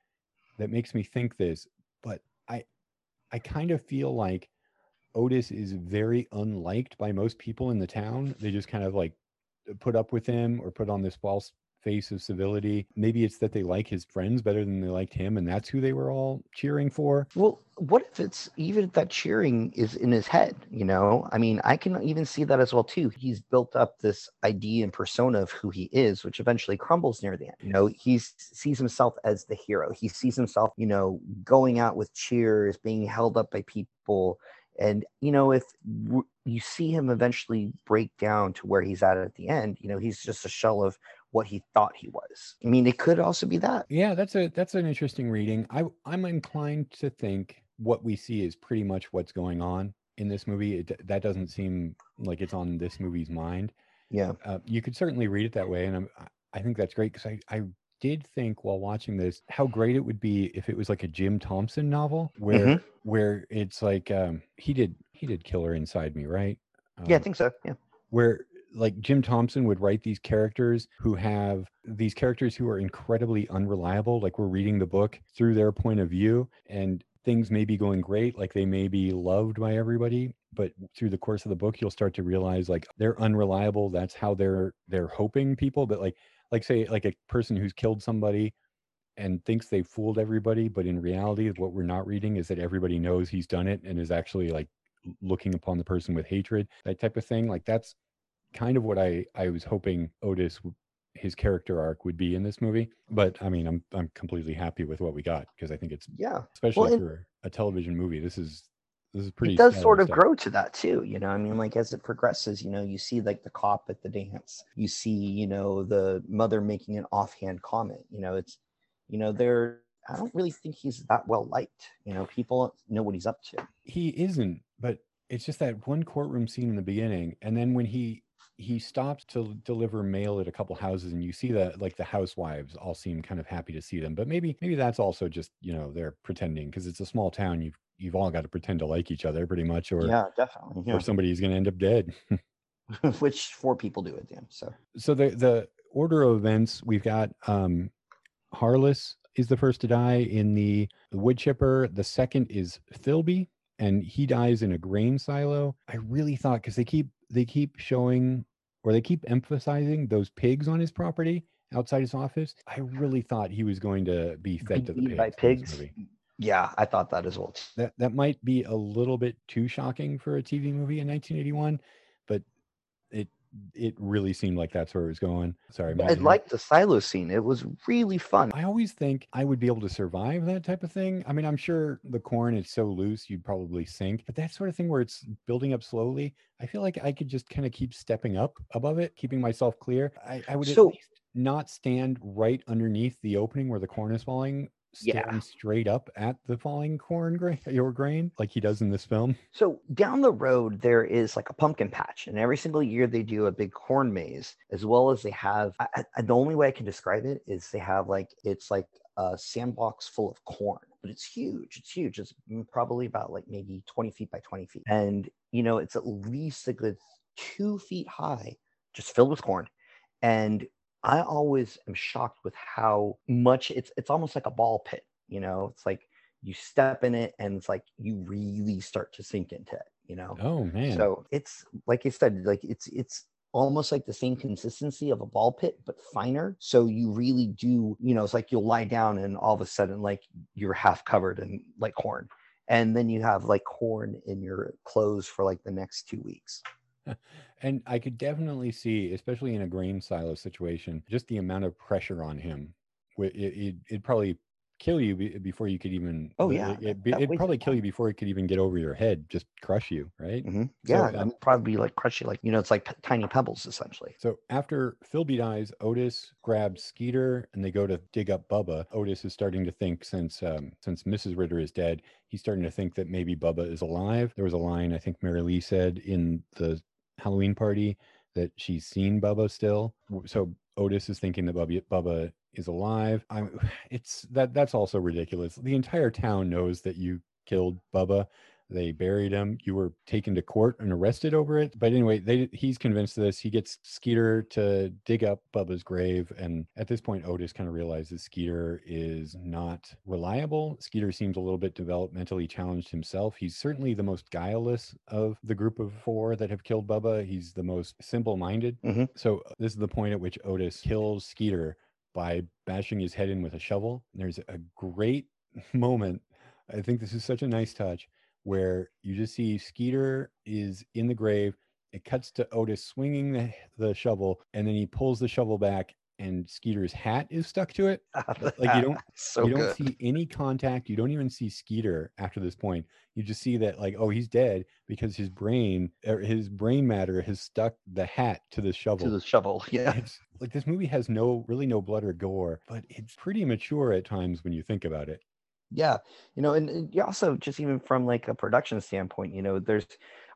that makes me think this, but I I kind of feel like Otis is very unliked by most people in the town. They just kind of like put up with him or put on this false face of civility. Maybe it's that they like his friends better than they liked him, and that's who they were all cheering for. Well, what if it's even that cheering is in his head? You know, I mean, I can even see that as well too. He's built up this idea and persona of who he is, which eventually crumbles near the end. You know, he sees himself as the hero. He sees himself, you know, going out with cheers, being held up by people, And you know, if w- you see him eventually break down to where he's at at the end, you know, he's just a shell of what he thought he was. I mean, it could also be that. Yeah, that's a that's an interesting reading. I I'm inclined to think what we see is pretty much what's going on in this movie. It, that doesn't seem like it's on this movie's mind. Yeah. Uh, you could certainly read it that way, and I'm, I think that's great because I I did think while watching this how great it would be if it was like a Jim Thompson novel where Mhm. where it's like um he did he did Killer Inside Me, right? Yeah, I Um, think so. Yeah. where like Jim Thompson would write these characters who have these characters who are incredibly unreliable. Like we're reading the book through their point of view, and things may be going great, like they may be loved by everybody, but through the course of the book, you'll start to realize like they're unreliable. That's how they're they're hoping people, but like like say like a person who's killed somebody and thinks they fooled everybody, but in reality, what we're not reading is that everybody knows he's done it and is actually like looking upon the person with hatred, that type of thing. Like that's kind of what I I was hoping Otis his character arc would be in this movie. But I mean, I'm I'm completely happy with what we got because I think it's Yeah. especially and- for a television movie. This is this is pretty. it does sort of stuff. grow to that too you know i mean like as it progresses you know you see like the cop at the dance you see you know the mother making an offhand comment you know it's you know they're i don't really think he's that well liked you know people know what he's up to he isn't but it's just that one courtroom scene in the beginning and then when he he stops to deliver mail at a couple houses and you see that like the housewives all seem kind of happy to see them but maybe maybe that's also just you know they're pretending because it's a small town you've you've all got to pretend to like each other pretty much or yeah definitely or somebody's going to end up dead. Which four people do at the end so. So the the order of events we've got um harless is the first to die in the wood chipper the second is philby and he dies in a grain silo i really thought because they keep they keep showing or they keep emphasizing those pigs on his property outside his office i really thought he was going to be fed to the pigs, by pigs yeah i thought that as well. That that might be a little bit too shocking for a tv movie in 1981 but it really seemed like that's where it was going sorry i liked the silo scene it was really fun I always think I would be able to survive that type of thing. I mean, I'm sure the corn is so loose you'd probably sink, but that sort of thing where it's building up slowly, I feel like I could just kind of keep stepping up above it, keeping myself clear. I, I would So- at least not stand right underneath the opening where the corn is falling, Yeah. straight up at the falling corn grain, your grain, like he does in this film. So down the road, there is like a pumpkin patch, and every single year they do a big corn maze, as well as they have. I, I, the only way I can describe it is they have like it's like a sandbox full of corn, but it's huge. It's huge. It's probably about like maybe twenty feet by twenty feet, and you know it's at least a good two feet high, just filled with corn, and I always am shocked with how much it's. It's almost like a ball pit. You know, it's like you step in it and it's like you really start to sink into it you know Oh man. so it's like i said like it's it's almost like the same consistency of a ball pit but finer so you really do you know it's like you'll lie down and all of a sudden like you're half covered in like corn and then you have like corn in your clothes for like the next two weeks And I could definitely see, especially in a grain silo situation, just the amount of pressure on him. It, it, it'd probably kill you be- before you could even. Oh, yeah, it, would it'd probably kill you before it could even get over your head. Just crush you, right? Mhm. Yeah uh, that'd probably like crush you like you know it's like p- tiny pebbles essentially So after Philby dies, Otis grabs Skeeter and they go to dig up Bubba. Otis is starting to think since um, since Mrs. Ritter is dead, he's starting to think that maybe Bubba is alive. There was a line I think Mary Lee said in the Halloween party that she's seen Bubba still. So Otis is thinking that Bubba, Bubba is alive. I'm, it's that that's also ridiculous. The entire town knows that you killed Bubba. They buried him. You were taken to court and arrested over it. But anyway, they he's convinced of this. He gets Skeeter to dig up Bubba's grave. And at this point, Otis kind of realizes Skeeter is not reliable. Skeeter seems a little bit developmentally challenged himself. He's certainly the most guileless of the group of four that have killed Bubba. He's the most simple minded. Mhm. So this is the point at which Otis kills Skeeter by bashing his head in with a shovel. There's a great moment. I think this is such a nice touch where you just see Skeeter is in the grave. It cuts to Otis swinging the, the shovel, and then he pulls the shovel back and Skeeter's hat is stuck to it. Like you don't so you don't good. see any contact. You don't even see Skeeter after this point. You just see that like oh he's dead because his brain or his brain matter has stuck the hat to the shovel. to the shovel. Yeah. It's like this movie has no really no blood or gore, but it's pretty mature at times when you think about it. Yeah, you know, and, and you also just even from like a production standpoint, you know, there's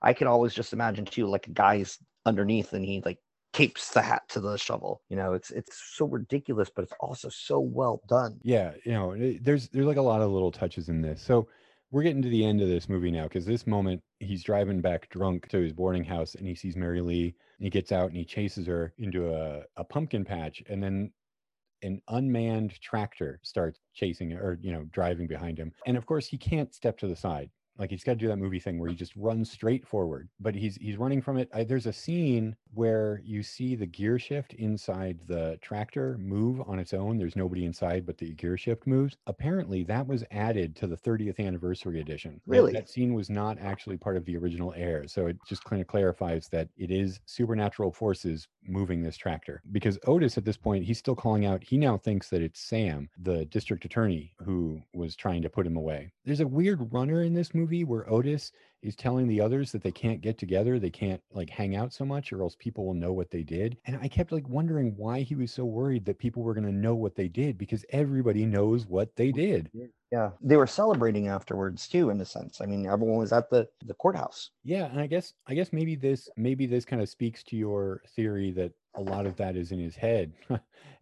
I could always just imagine too, like a guy's underneath and he like tapes the hat to the shovel. You know, it's it's so ridiculous, but it's also so well done. Yeah, you know, eh, there's there's like a lot of little touches in this. So we're getting to the end of this movie now because this moment he's driving back drunk to his boarding house and he sees Mary Lee and he gets out and he chases her into a, a pumpkin patch and then an unmanned tractor starts chasing or you know driving behind him and of course he can't step to the side like he's got to do that movie thing where he just runs straight forward but he's he's running from it. I, there's a scene where you see the gear shift inside the tractor move on its own. There's nobody inside but the gear shift moves. Apparently that was added to the 30th anniversary edition That- Really? that scene was not actually part of the original air so it just kind of clarifies that it is supernatural forces moving this tractor because otis at this point he's still calling out he now thinks that it's sam the district attorney who was trying to put him away. There's a weird runner in this movie where otis is telling the others that they can't get together they can't like hang out so much or else people will know what they did and i kept like wondering why he was so worried that people were going to know what they did because everybody knows what they did Yeah, they were celebrating afterwards too, in a sense. I mean, everyone was at the the courthouse. Yeah, and I guess I guess maybe this maybe this kind of speaks to your theory that a lot of that is in his head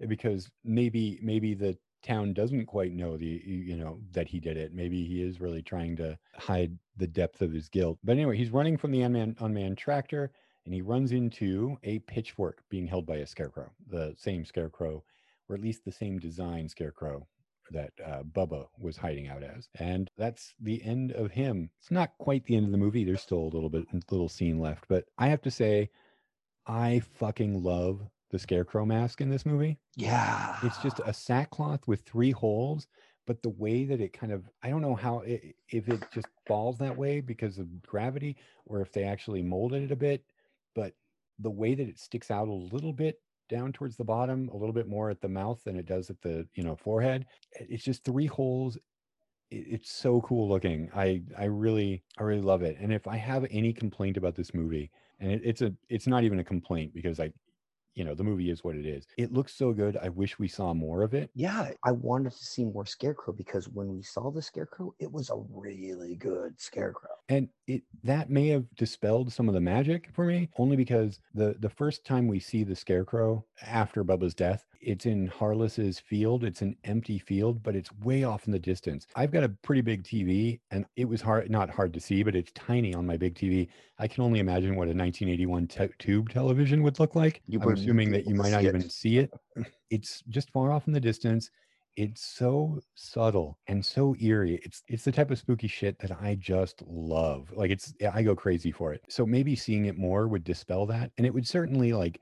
because maybe maybe the town doesn't quite know the you know that he did it. Maybe he is really trying to hide the depth of his guilt. But anyway, he's running from the unmanned unmanned tractor and he runs into a pitchfork being held by a scarecrow, the same scarecrow or at least the same design scarecrow that uh, Bubba was hiding out as. And that's the end of him. It's not quite the end of the movie. There's still a little bit, little scene left. But I have to say, I fucking love the scarecrow mask in this movie. Yeah, It's just a sackcloth with three holes. But the way that it kind of, I don't know how, it, if it just falls that way because of gravity or if they actually molded it a bit. But the way that it sticks out a little bit down towards the bottom, a little bit more at the mouth than it does at the, you know, forehead. It's just three holes. It's so cool looking. I I really I really love it. And if I have any complaint about this movie, and it, it's a it's not even a complaint because I, you know, the movie is what it is. It looks so good. I wish we saw more of it. yeah. I wanted to see more scarecrow because when we saw the scarecrow, it was a really good scarecrow. and it that may have dispelled some of the magic for me only because the the first time we see the scarecrow after bubba's death it's in harless's field it's an empty field but it's way off in the distance. I've got a pretty big tv and it was hard not hard to see but it's tiny on my big tv i can only imagine what a 1981 te- tube television would look like. You i'm assuming that you might not it. even see it. It's just far off in the distance. It's so subtle and so eerie. It's it's the type of spooky shit that i just love. Like it's I go crazy for it. So maybe seeing it more would dispel that and it would certainly like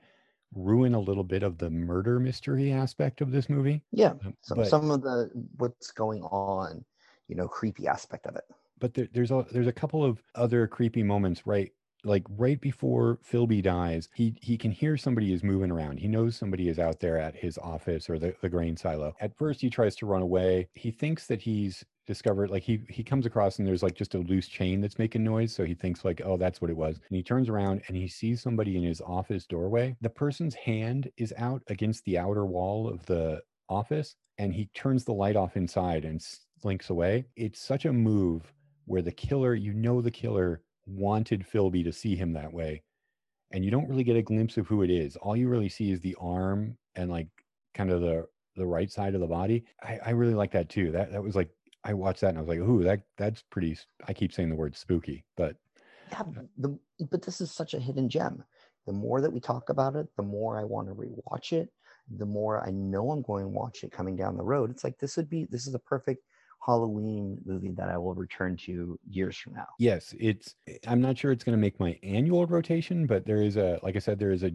ruin a little bit of the murder mystery aspect of this movie Yeah, Um, some but some of the what's going on, you know, creepy aspect of it. but there, there's a there's a couple of other creepy moments right like right before Philby dies, he he can hear somebody is moving around. He knows somebody is out there at his office or the, the grain silo. At first he tries to run away. He thinks that he's discovered like he he comes across and there's like just a loose chain that's making noise. So he thinks like, oh, that's what it was. And he turns around and he sees somebody in his office doorway. The person's hand is out against the outer wall of the office and he turns the light off inside and slinks away. It's such a move where the killer, you know, the killer wanted Philby to see him that way. And you don't really get a glimpse of who it is. All you really see is the arm and like kind of the the right side of the body. I, I really like that too. That that was like I watched that and I was like, ooh, that that's pretty. I keep saying the word spooky, but Yeah, the, but this is such a hidden gem. The more that we talk about it, the more I want to rewatch it. The more I know I'm going to watch it coming down the road. It's like this would be this is a perfect Halloween movie that I will return to years from now. yes, it's. I'm not sure it's going to make my annual rotation, but there is a, like I said, there is a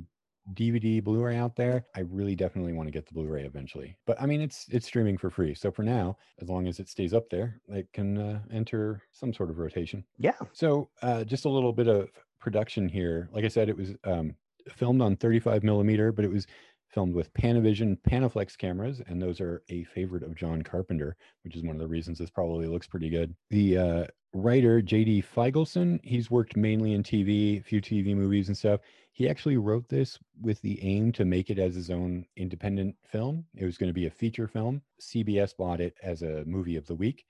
DVD Blu-ray out there. I really definitely want to get the Blu-ray eventually. But I mean, it's it's streaming for free. So for now, as long as it stays up there, it can uh, enter some sort of rotation. Yeah, So uh, just a little bit of production here. Like I said, it was um, filmed on 35 millimeter, but it was filmed with Panavision Panaflex cameras, and those are a favorite of John Carpenter, which is one of the reasons this probably looks pretty good. The uh, writer J.D. Feigelson, he's worked mainly in TV, a few TV movies and stuff. He actually wrote this with the aim to make it as his own independent film. It was going to be a feature film. CBS bought it as a movie of the week.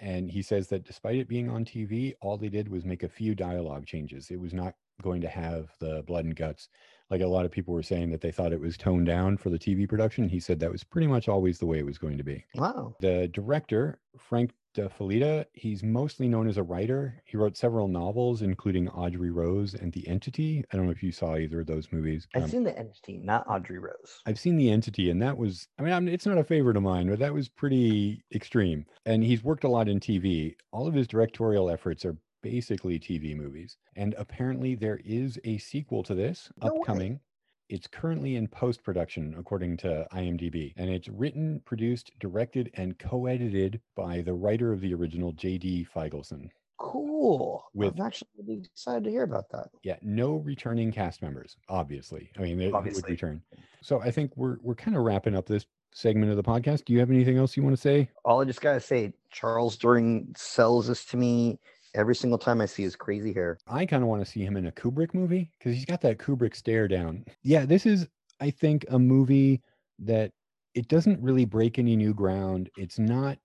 And he says that despite it being on TV, all they did was make a few dialogue changes. It was not going to have the blood and guts. Like a lot of people were saying that they thought it was toned down for the TV production. He said that was pretty much always the way it was going to be. Wow. The director, Frank De Felitta, he's mostly known as a writer. He wrote several novels, including Audrey Rose and The Entity. I don't know if you saw either of those movies. I've Um, seen the entity, not Audrey Rose. I've seen The Entity, and that was, I mean, I'm, it's not a favorite of mine, but that was pretty extreme. And he's worked a lot in TV. All of his directorial efforts are basically TV movies. And apparently, there is a sequel to this No way. upcoming. It's currently in post production, according to IMDb. And it's written, produced, directed, and co edited by the writer of the original, J.D. Feigelson. Cool. With- I'm actually really excited to hear about that. Yeah, no returning cast members, obviously. I mean, they they would return. So I think we're we're kind of wrapping up this segment of the podcast. Do you have anything else you want to say? All I just gotta say, Charles Durning sells this to me every single time I see his crazy hair. I kind of want to see him in a Kubrick movie because he's got that Kubrick stare down. Yeah, this is, I think, a movie that it doesn't really break any new ground. It's not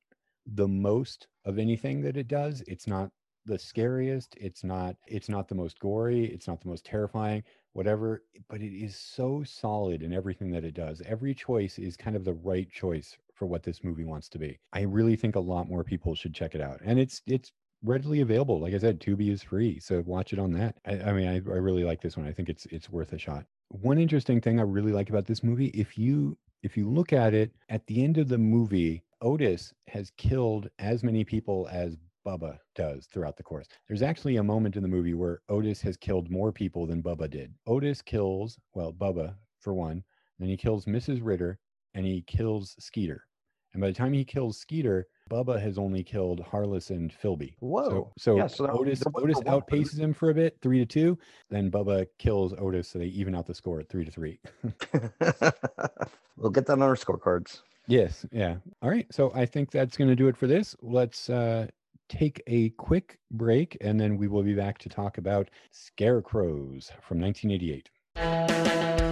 the most of anything that it does. It's not the scariest. It's not. It's not the most gory. It's not the most terrifying. Whatever. But it is so solid in everything that it does. Every choice is kind of the right choice for what this movie wants to be. I really think a lot more people should check it out, and it's it's readily available. Like I said, Tubi is free, so watch it on that. I, I mean, I, I really like this one. I think it's it's worth a shot. One interesting thing I really like about this movie, if you if you look at it at the end of the movie, Otis has killed as many people as Bubba does throughout the course. There's actually a moment in the movie where Otis has killed more people than Bubba did. Otis kills, well, Bubba for one, then he kills Mrs. Ritter and he kills Skeeter. And by the time he kills Skeeter, Bubba has only killed Harless and Philby. Whoa. So, so, Yeah, so that- Otis Otis outpaces him for a bit, three to two. Then Bubba kills Otis, so they even out the score at three to three. we'll get that on our scorecards. yes, yeah. All right. So I think that's going to do it for this. Let's uh, take a quick break, and then we will be back to talk about Scarecrows from 1988.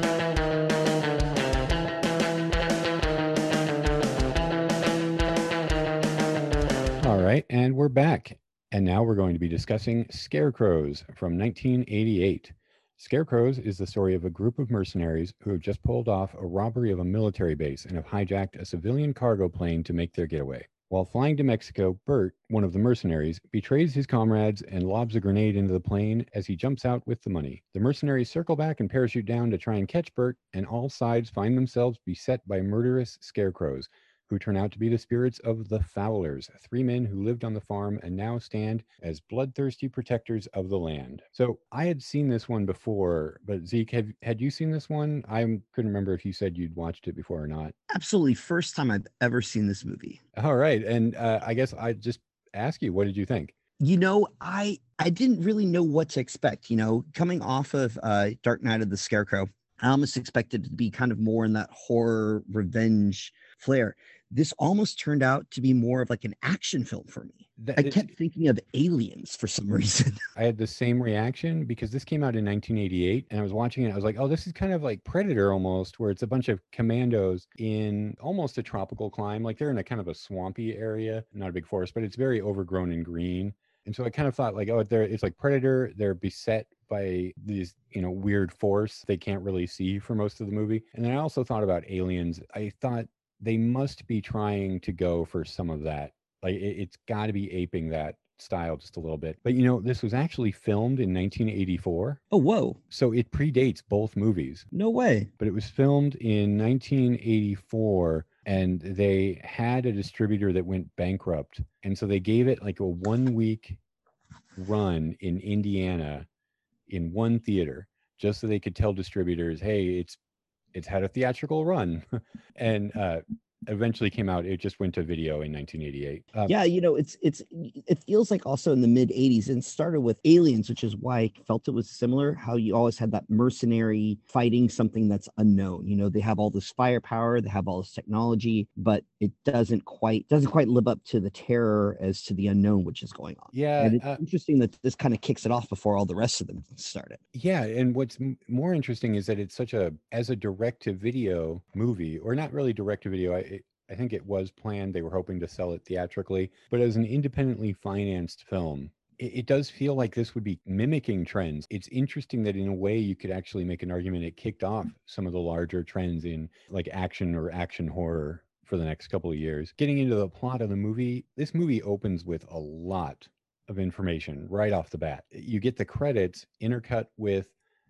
Right, and we're back. And now we're going to be discussing Scarecrows from 1988. Scarecrows is the story of a group of mercenaries who have just pulled off a robbery of a military base and have hijacked a civilian cargo plane to make their getaway. While flying to Mexico, Bert, one of the mercenaries, betrays his comrades and lobs a grenade into the plane as he jumps out with the money. The mercenaries circle back and parachute down to try and catch Bert, and all sides find themselves beset by murderous scarecrows who turn out to be the spirits of the Fowlers, three men who lived on the farm and now stand as bloodthirsty protectors of the land. So I had seen this one before, but Zeke, have, had you seen this one? I couldn't remember if you said you'd watched it before or not. Absolutely, first time I've ever seen this movie. All right, and uh, I guess I just ask you, what did you think? You know, I I didn't really know what to expect. You know, coming off of uh, Dark Night of the Scarecrow, I almost expected it to be kind of more in that horror revenge flair. This almost turned out to be more of like an action film for me. That- I it- kept thinking of aliens for some reason. I had the same reaction because this came out in 1988 and I was watching it. I was like, oh, this is kind of like Predator almost, where it's a bunch of commandos in almost a tropical clime. Like they're in a kind of a swampy area, not a big forest, but it's very overgrown and green. And so I kind of thought like, oh, they're, it's like Predator. They're beset by these, you know, weird force they can't really see for most of the movie. And then I also thought about aliens. I thought they must be trying to go for some of that. Like it, it's got to be aping that style just a little bit. But you know, this was actually filmed in 1984, oh, whoa. so it predates both movies. No way. But it was filmed in 1984 and they had a distributor that went bankrupt. And so they gave it like a 1 week run in Indiana in one theater just so they could tell distributors, "Hey, it's it's had a theatrical run." and uh eventually came out. It just went to video in 1988. Uh, yeah, you know, it's it's it feels like also in the mid 80s and started with Aliens, which is why I felt it was similar. How you always had that mercenary fighting something that's unknown. You know, they have all this firepower, they have all this technology, but it doesn't quite doesn't quite live up to the terror as to the unknown which is going on. Yeah, and it's uh, interesting that this kind of kicks it off before all the rest of them started. Yeah, and what's m- more interesting is that it's such a as a direct to video movie, or not really direct to video. I I think it was planned. They were hoping to sell it theatrically, but as an independently financed film, it, it does feel like this would be mimicking trends. It's interesting that in a way you could actually make an argument it kicked off some of the larger trends in like action or action horror for the next couple of years. Getting into the plot of the movie, this movie opens with a lot of information right off the bat. You get the credits intercut with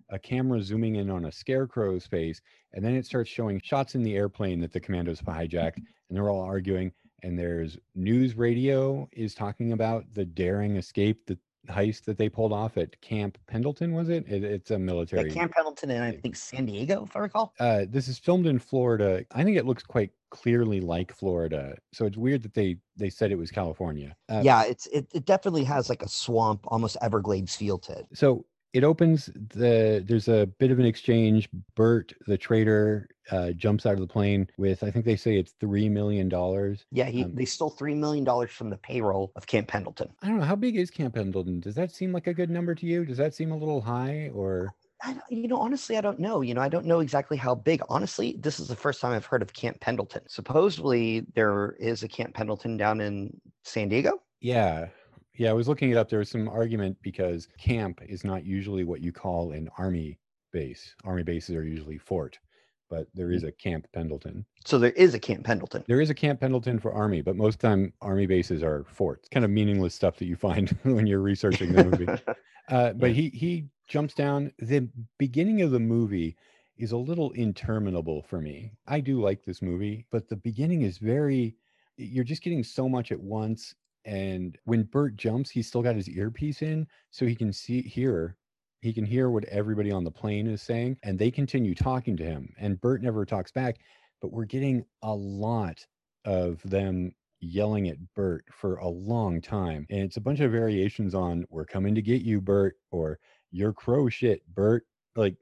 a camera zooming in on a scarecrow's face, and then it starts showing shots in the airplane that the commandos have hijacked, and they're all arguing. And there's news radio is talking about the daring escape, the heist that they pulled off at Camp Pendleton, was it? it it's a military. Yeah, Camp Pendleton and I think San Diego, if I recall. Uh, this is filmed in Florida. I think it looks quite clearly like Florida, so it's weird that they they said it was California. Uh, yeah, it's it, it definitely has like a swamp, almost Everglades feel to it. So it opens the there's a bit of an exchange bert the trader uh, jumps out of the plane with i think they say it's three million dollars yeah he, um, they stole three million dollars from the payroll of camp pendleton i don't know how big is camp pendleton does that seem like a good number to you does that seem a little high or I, you know, honestly, I don't know. You know, I don't know exactly how big. Honestly, this is the first time I've heard of Camp Pendleton. Supposedly, there is a Camp Pendleton down in San Diego. Yeah, yeah, I was looking it up. There was some argument because camp is not usually what you call an army base. Army bases are usually fort, but there is mm. a Camp Pendleton. So there is a Camp Pendleton. There is a Camp Pendleton for Army, but most time Army bases are forts. Kind of meaningless stuff that you find when you're researching the movie. uh, but he he jumps down. The beginning of the movie is a little interminable for me. I do like this movie, but the beginning is very. You're just getting so much at once and when Bert jumps, he's still got his earpiece in, so he can see hear. He can hear what everybody on the plane is saying, and they continue talking to him. And Bert never talks back, but we're getting a lot of them yelling at Bert for a long time. And it's a bunch of variations on "We're coming to get you, Bert," or "You're crow shit, Bert." Like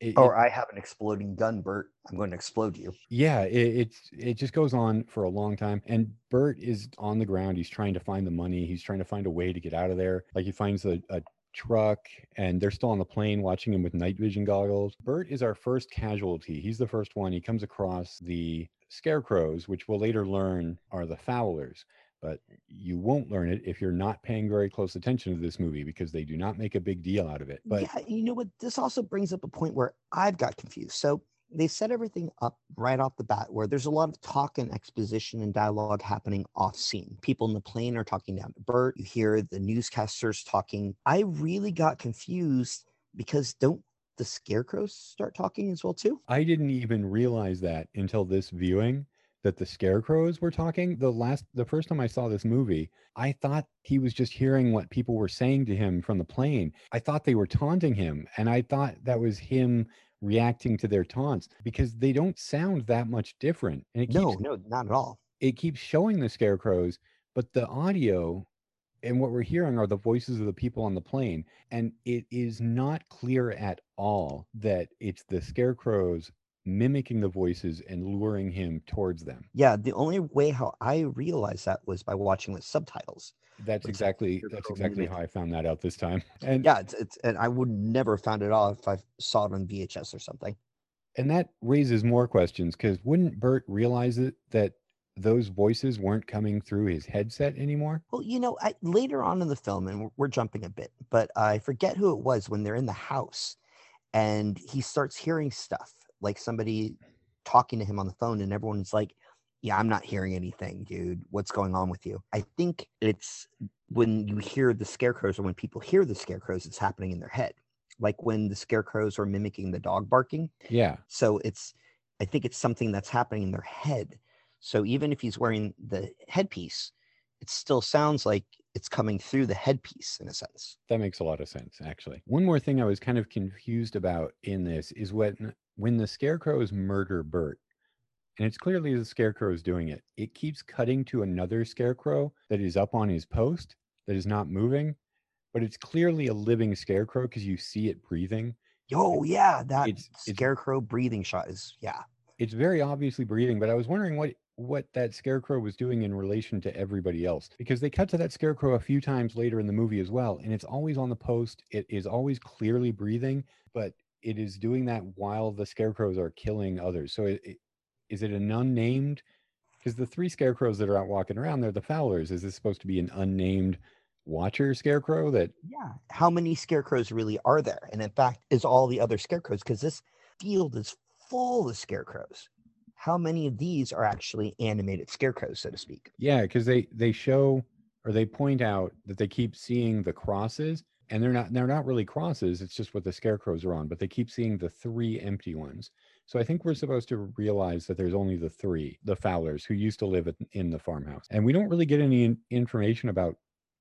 it, or I have an exploding gun, Bert. I'm going to explode you. Yeah, it, it's it just goes on for a long time. And Bert is on the ground. He's trying to find the money. He's trying to find a way to get out of there. Like he finds a, a truck and they're still on the plane watching him with night vision goggles. Bert is our first casualty. He's the first one. He comes across the scarecrows, which we'll later learn are the Fowlers but you won't learn it if you're not paying very close attention to this movie because they do not make a big deal out of it. But yeah, you know what? This also brings up a point where I've got confused. So they set everything up right off the bat where there's a lot of talk and exposition and dialogue happening off scene. People in the plane are talking down to Bert. You hear the newscasters talking. I really got confused because don't the scarecrows start talking as well too? I didn't even realize that until this viewing that the scarecrows were talking the last the first time i saw this movie i thought he was just hearing what people were saying to him from the plane. I thought they were taunting him and i thought that was him reacting to their taunts because they don't sound that much different and it keeps, no no not at all. it keeps showing the scarecrows but the audio and what we're hearing are the voices of the people on the plane and it is not clear at all that it's the scarecrows mimicking the voices and luring him towards them. Yeah, the only way how I realized that was by watching with subtitles. That's exactly that's exactly how I found that out this time. And yeah, it's, it's and I would never found it out if I saw it on VHS or something. And that raises more questions because wouldn't Bert realize it that those voices weren't coming through his headset anymore? Well, you know, I, later on in the film, and we're, we're jumping a bit, but I forget who it was when they're in the house and he starts hearing stuff like somebody talking to him on the phone and everyone's like yeah i'm not hearing anything dude. What's going on with you? I think it's when you hear the scarecrows or when people hear the scarecrows it's happening in their head. Like when the scarecrows are mimicking the dog barking. Yeah. So it's i think it's something that's happening in their head. So even if he's wearing the headpiece it still sounds like it's coming through the headpiece in a sense. That makes a lot of sense, actually. One more thing I was kind of confused about in this is when when the scarecrows murder Bert, and it's clearly the scarecrow is doing it. It keeps cutting to another scarecrow that is up on his post that is not moving, but it's clearly a living scarecrow because you see it breathing. Oh yeah, that It's- it's- scarecrow breathing shot is yeah. It's very obviously breathing, but I was wondering what what that scarecrow was doing in relation to everybody else because they cut to that scarecrow a few times later in the movie as well and it's always on the post it is always clearly breathing but it is doing that while the scarecrows are killing others so it, it, is it an unnamed because the three scarecrows that are out walking around they're the fowlers is this supposed to be an unnamed watcher scarecrow that Yeah. How many scarecrows really are there? And in fact, is all the other scarecrows because this field is full of scarecrows. How many of these are actually animated scarecrows, so to speak? Yeah, because they they show or they point out that they keep seeing the crosses, and they're not they're not really crosses. It's just what the scarecrows are on, but they keep seeing the three empty ones. So I think we're mm-hmm. supposed to realize that there's only the three, the Fowlers, who used to live at, in the farmhouse, and we don't really get any in- information about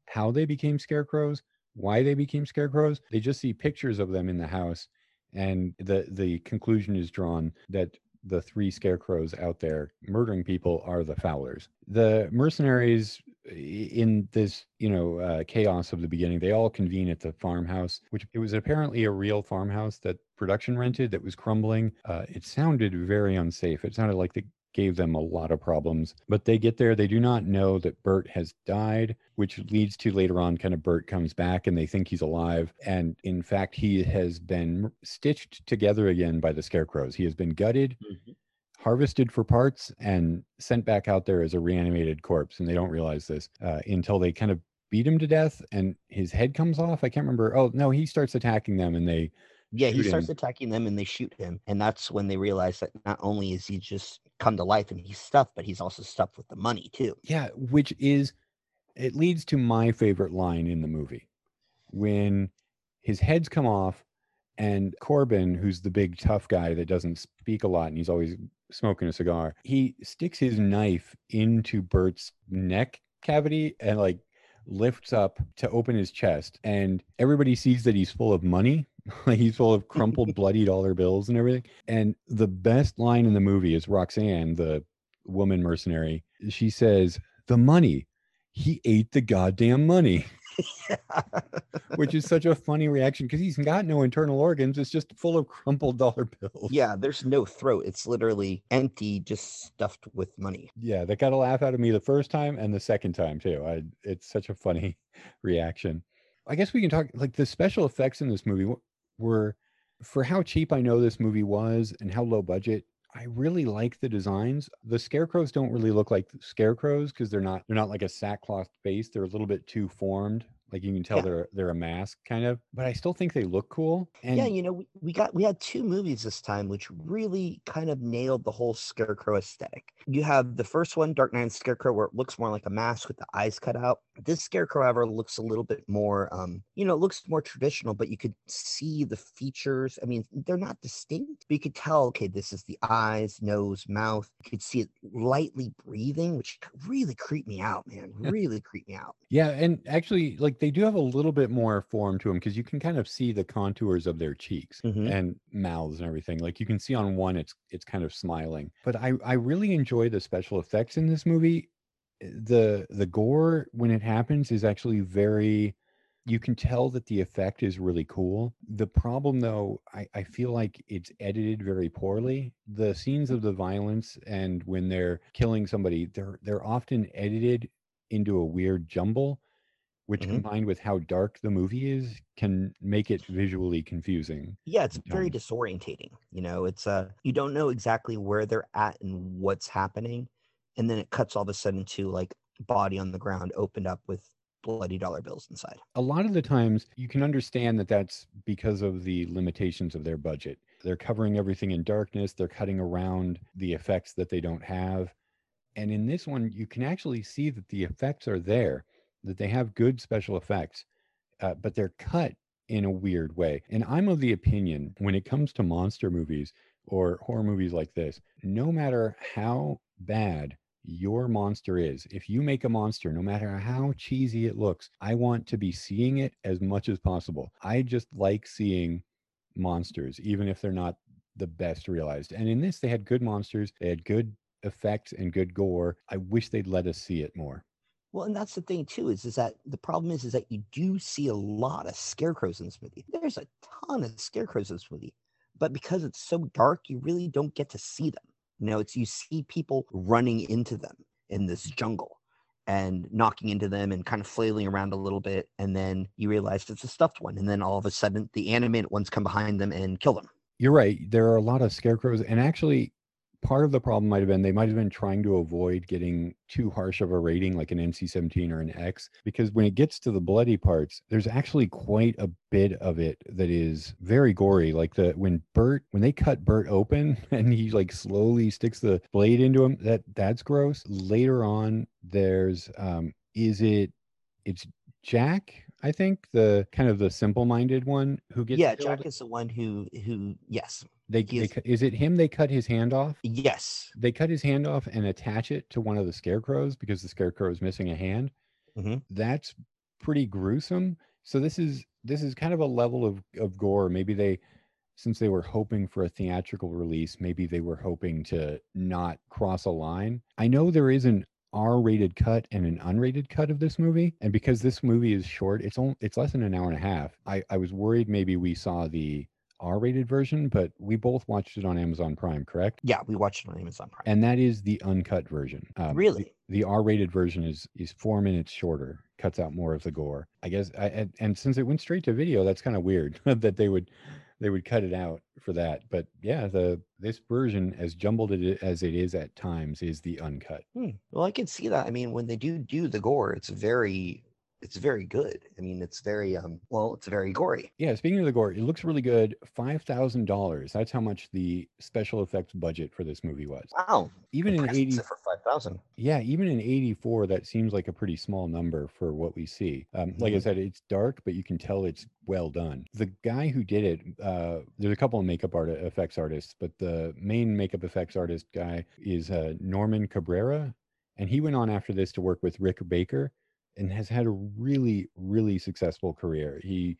how they became scarecrows, why they became scarecrows. They just see pictures of them in the house, and the the conclusion is drawn that the three scarecrows out there murdering people are the Fowlers. The mercenaries in this, you know, uh, chaos of the beginning, they all convene at the farmhouse, which it was apparently a real farmhouse that production rented that was crumbling. Uh, it sounded very unsafe. It sounded like they gave them a lot of problems. But they get there, they do not know that Bert has died, which leads to later on kind of Bert comes back and they think he's alive. And in fact, he has been stitched together again by the scarecrows. He has been gutted harvested for parts and sent back out there as a reanimated corpse and they don't realize this uh, until they kind of beat him to death and his head comes off i can't remember oh no he starts attacking them and they Yeah, he starts him. attacking them and they shoot him. And that's when they realize that not only is he just come to life and he's stuffed, but he's also stuffed with the money too. yeah which is it leads to my favorite line in the movie when his heads come off and corbin who's the big tough guy that doesn't speak a lot and he's always smoking a cigar he sticks his knife into bert's neck cavity and like lifts up to open his chest and everybody sees that he's full of money like he's full of crumpled bloody dollar bills and everything. And the best line in the movie is roxanne the woman mercenary. She says the money. He ate the goddamn money. Which is such a funny reaction because he's got no internal organs. It's just full of crumpled dollar bills. Yeah, there's no throat. It's literally empty, just stuffed with money. yeah that got a laugh out of me the first time and the second time too. I, it's such a funny reaction. I guess we can talk like the special effects in this movie were for how cheap i know this movie was and how low budget i really like the designs. The scarecrows don't really look like scarecrows because they're not they're not like a sackcloth base they're a little bit too formed like you can tell Yeah. they're they're a mask kind of but i still think they look cool and yeah, you know, we, we got we had two movies this time which really kind of nailed the whole scarecrow aesthetic. You have the first one, Dark Night Scarecrow, where it looks more like a mask with the eyes cut out. This scarecrow, however, looks a little bit more um, you know, it looks more traditional, but you could see the features. I mean, they're not distinct, but you could tell, okay, this is the eyes, nose, mouth. You could see it lightly breathing, which really creeped me out, man. Really creeped me out. Yeah, and actually, like they do have a little bit more form to them because you can kind of see the contours of their cheeks Mhm. and mouths and everything. Like you can see on one, it's it's kind of smiling. But I I really enjoy the special effects in this movie. The the gore when it happens is actually very. You can tell that the effect is really cool. The problem, though, I, I feel like it's edited very poorly. The scenes of the violence and when they're killing somebody, they're they're often edited into a weird jumble, which Mhm. combined with how dark the movie is can make it visually confusing. yeah it's very dumb. disorientating you know it's uh you don't know exactly where they're at and what's happening and then it cuts all of a sudden to like body on the ground opened up with bloody dollar bills inside A lot of the times you can understand that that's because of the limitations of their budget. They're covering everything in darkness, they're cutting around the effects that they don't have. And in this one, you can actually see that the effects are there, that they have good special effects, uh, but they're cut in a weird way. And I'm of the opinion when it comes to monster movies or horror movies like this, no matter how bad your monster is, if you make a monster, no matter how cheesy it looks, I want to be seeing it as much as possible. I just like seeing monsters, even if they're not the best realized. And in this, they had good monsters, they had good effects and good gore. I wish they'd let us see it more. Well, and that's the thing too is is that the problem is is that you do see a lot of scarecrows in this movie. There's a ton of scarecrows in this movie, but because it's so dark, you really don't get to see them. You know, it's you see people running into them in this jungle and knocking into them and kind of flailing around a little bit, and then you realize it's a stuffed one, and then all of a sudden the animated ones come behind them and kill them. You're right. There are a lot of scarecrows, and actually, part of the problem might have been they might have been trying to avoid getting too harsh of a rating like an NC-17 or an X because when it gets to the bloody parts there's actually quite a bit of it that is very gory like the when Bert when they cut Bert open and he like slowly sticks the blade into him that that's gross later on there's um is it it's Jack I think the kind of the simple-minded one who gets yeah, killed. Jack is the one who who yes. They, he they is- it him? They cut his hand off. Yes. They cut his hand off and attach it to one of the scarecrows because the scarecrow is missing a hand. Mhm. That's pretty gruesome. So this is this is kind of a level of of gore. Maybe they, since they were hoping for a theatrical release, maybe they were hoping to not cross a line. I know there is an R-rated cut and an unrated cut of this movie, and because this movie is short, it's only it's less than an hour and a half. I I was worried maybe we saw the R-rated version, but we both watched it on Amazon Prime, correct? Yeah, we watched it on Amazon Prime. And that is the uncut version. Um, the- Really? the, R-rated version is is four minutes shorter, cuts out more of the gore. I guess. I, and, and since it went straight to video, that's kind of weird that they would they would cut it out for that. But yeah, the this version, as jumbled it as it is at times, is the uncut. Hmm. Well, I can see that. I mean, when they do do the gore, it's very it's very good. I mean, it's very um well, it's very gory. Yeah, speaking of the gore, it looks really good. Five thousand dollars. That's how much the special effects budget for this movie was. Wow. Even in eighty, for five thousand. yeah, even in '84, that seems like a pretty small number for what we see. Um, like I Mhm. said, it's dark, but you can tell it's well done. The guy who did it, uh, there's a couple of makeup art effects artists, but the main makeup effects artist guy is uh, Norman Cabrera, and he went on after this to work with Rick Baker, and has had a really, really successful career. He